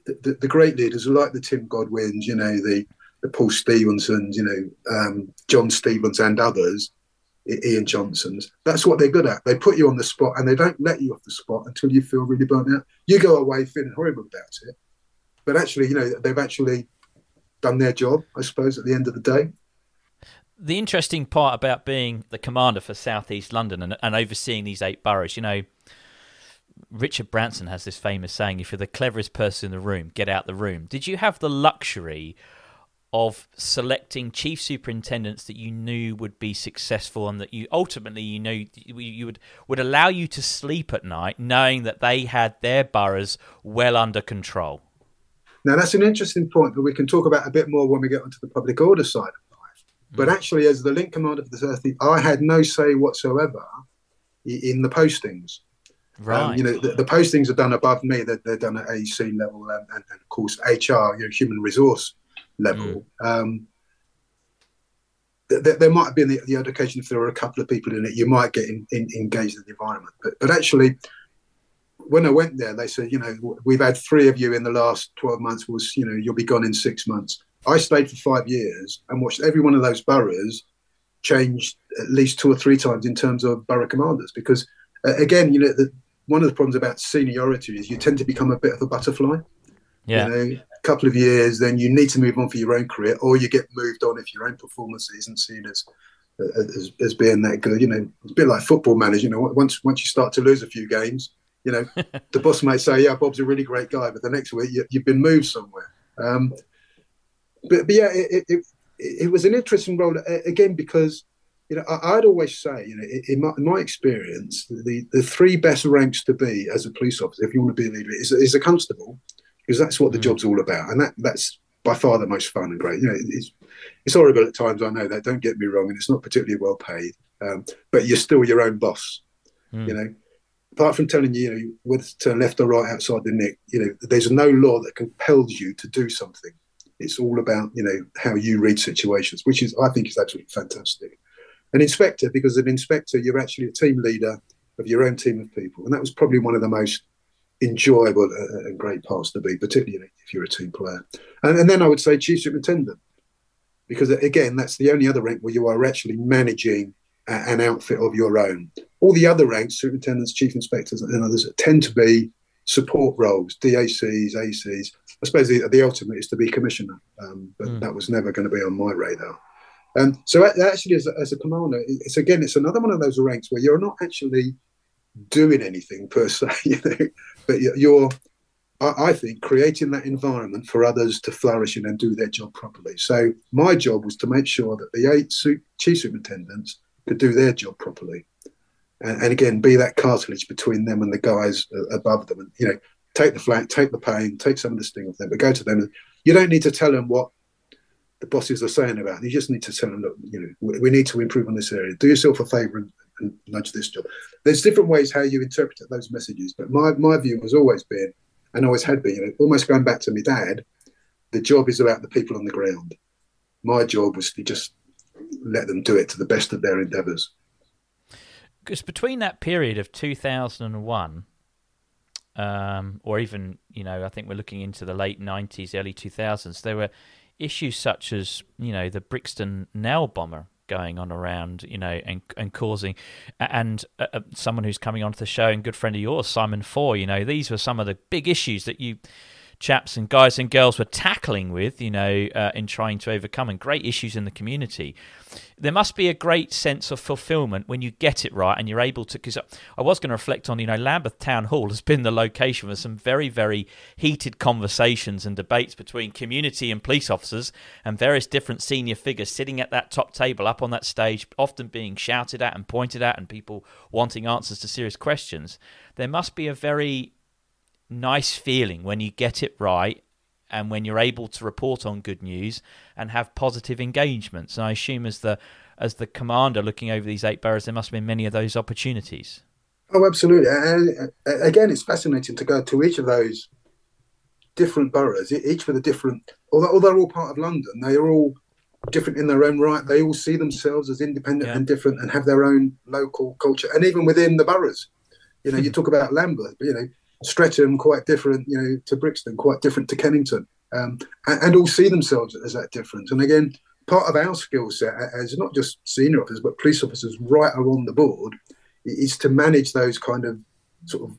the, the, the great leaders like the Tim Godwins, you know the the Paul Stephensons, you know um, John Stevens and others, Ian Johnstons. That's what they're good at. They put you on the spot and they don't let you off the spot until you feel really burnt out. You go away feeling horrible about it, but actually, you know they've actually done their job. I suppose at the end of the day the interesting part about being the commander for Southeast London and, and, overseeing these eight boroughs, you know, Richard Branson has this famous saying: "If you're the cleverest person in the room, get out the room." Did you have the luxury of selecting chief superintendents that you knew would be successful and that you ultimately you know you would would allow you to sleep at night knowing that they had their boroughs well under control? Now that's an interesting point that we can talk about a bit more when we get onto the public order side of life. But mm. actually, as the link commander for the 30, I had no say whatsoever in the postings. Right. Um, you know, the, the, postings are done above me. They're, they're done at AC level and, and, and, of course HR, you know, human resource level. Mm. Um, th- there might have been the, the occasion if there were a couple of people in it, you might get in, in, engaged in the environment. But, but actually, when I went there, they said, you know, we've had three of you in the last 12 months. Was you know, you'll be gone in six months. I stayed for five years and watched every one of those boroughs change at least two or three times in terms of borough commanders because uh, again, you know, the, one of the problems about seniority is you tend to become a bit of a butterfly. Yeah. You know, couple of years, then you need to move on for your own career, or you get moved on if your own performance isn't seen as as, as being that good. You know, it's a bit like football manager. You know, once once you start to lose a few games, you know, the boss might say, "Yeah, Bob's a really great guy," but the next week you, have been moved somewhere. Um, but, but yeah, it, it, it was an interesting role again because you know, I, would always say, you know, in my, in my, experience, the, the three best ranks to be as a police officer, if you want to be a leader, is, is a constable, because that's what the mm. job's all about, and that that's by far the most fun and great. You know, it's it's horrible at times. I know that. Don't get me wrong, and it's not particularly well paid, um, but you're still your own boss. Mm. You know, apart from telling you, you know, whether to turn left or right outside the nick, you know, there's no law that compels you to do something. It's all about you know how you read situations, which is I think is absolutely fantastic an inspector because an inspector you're actually a team leader of your own team of people and that was probably one of the most enjoyable uh, and great parts to be particularly if you're a team player. And, and, then i would say chief superintendent because again that's the only other rank where you are actually managing an outfit of your own. All the other ranks superintendents chief inspectors and others tend to be support roles dacs acs i suppose the, the ultimate is to be commissioner um, but mm. that was never going to be on my radar. Um, so actually, as a, as a commander, it's again, it's another one of those ranks where you're not actually doing anything per se, you know, but you're I, I think creating that environment for others to flourish in and do their job properly. So my job was to make sure that the eight su- chief superintendents could do their job properly, and, again be that cartilage between them and the guys above them. And you know, take the flat, take the pain, take some of the sting of them, but go to them. You don't need to tell them what the bosses are saying about. It. You just need to tell them, look, you know, we, we need to improve on this area. Do yourself a favour and, and nudge this job. There's different ways how you interpret those messages, but my my view has always been and always had been, you know, almost going back to my dad, the job is about the people on the ground. My job was to just let them do it to the best of their endeavours. Because between that period of 2001, um, or even, you know, I think we're looking into the late 90s, early 2000s, there were issues such as, you know, the Brixton nail bomber going on around, you know, and and causing, and uh, uh, someone who's coming onto the show and good friend of yours, Simon Foy, you know, these were some of the big issues that you chaps and guys and girls were tackling with, you know, uh, in trying to overcome and great issues in the community. There must be a great sense of fulfillment when you get it right and you're able to. Because I was going to reflect on, you know, Lambeth Town Hall has been the location for some very, very heated conversations and debates between community and police officers and various different senior figures sitting at that top table up on that stage, often being shouted at and pointed at, and people wanting answers to serious questions. There must be a very nice feeling when you get it right and when you're able to report on good news and have positive engagements. And I assume as the as the commander looking over these eight boroughs, there must have been many of those opportunities. Oh, absolutely. And again, it's fascinating to go to each of those different boroughs, each with a different, although, although they're all part of London, they are all different in their own right. They all see themselves as independent yeah. and different and have their own local culture. And even within the boroughs, you know, you talk about Lambeth, but, you know, Streatham quite different, you know, to Brixton, quite different to Kennington, um, and, and, all see themselves as that different. And again, part of our skill set as not just senior officers but police officers right along the board is to manage those kind of sort of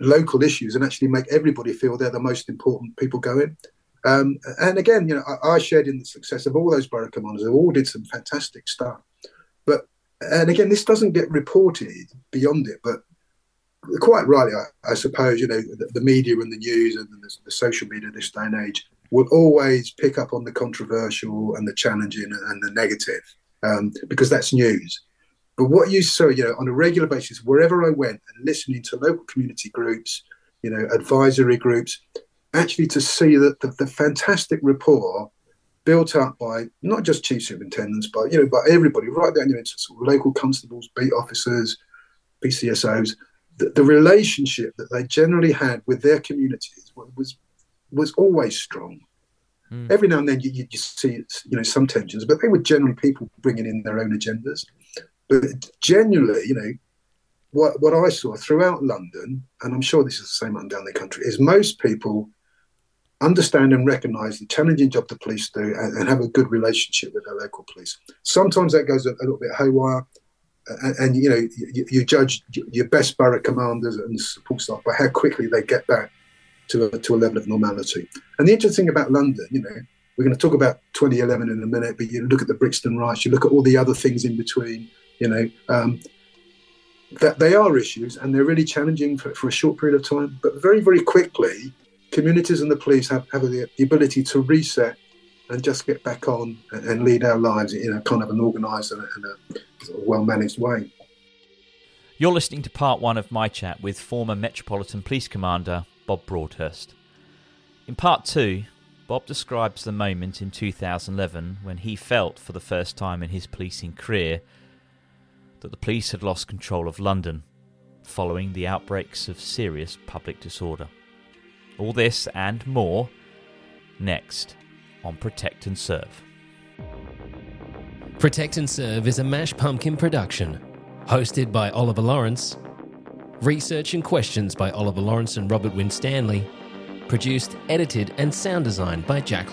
local issues and actually make everybody feel they're the most important people going. Um, and again, you know, I, I, shared in the success of all those borough commanders who all did some fantastic stuff. But and again, this doesn't get reported beyond it, but quite rightly, I, I, suppose, you know, the, the, media and the news and the, the, social media this day and age will always pick up on the controversial and the challenging and the negative um, because that's news. But what you saw, you know, on a regular basis, wherever I went and listening to local community groups, you know, advisory groups, actually to see that the, the fantastic rapport built up by not just chief superintendents, but you know, by everybody, right down you know, to sort of local constables, beat officers, PCSOs, the, the relationship that they generally had with their communities was was always strong. Mm. Every now and then you, you, you, see you know some tensions, but they were generally people bringing in their own agendas. But generally, you know, what what I saw throughout London, and I'm sure this is the same up and down the country, is most people understand and recognise the challenging job the police do and, and, have a good relationship with their local police. Sometimes that goes a, a little bit haywire and, and you know you, you, judge your best borough commanders and support staff by how quickly they get back to a, to a level of normality. And the interesting thing about London, you know, we're going to talk about 2011 in a minute, but you look at the Brixton riots, you look at all the other things in between, you know, um, that they are issues and they're really challenging for, for a short period of time. But very, very quickly, communities and the police have, have the, the ability to reset and just get back on and, lead our lives in a kind of an organised and, a, a well managed way. You're listening to part one of my chat with former Metropolitan Police Commander Bob Broadhurst. In part two, Bob describes the moment in 2011 when he felt for the first time in his policing career that the police had lost control of London following the outbreaks of serious public disorder. All this and more next on Protect and Serve. Protect and Serve is a Mash Pumpkin production, hosted by Oliver Lawrence, research and questions by Oliver Lawrence and Robert Winstanley, produced, edited, and sound designed by Jack Lawrence.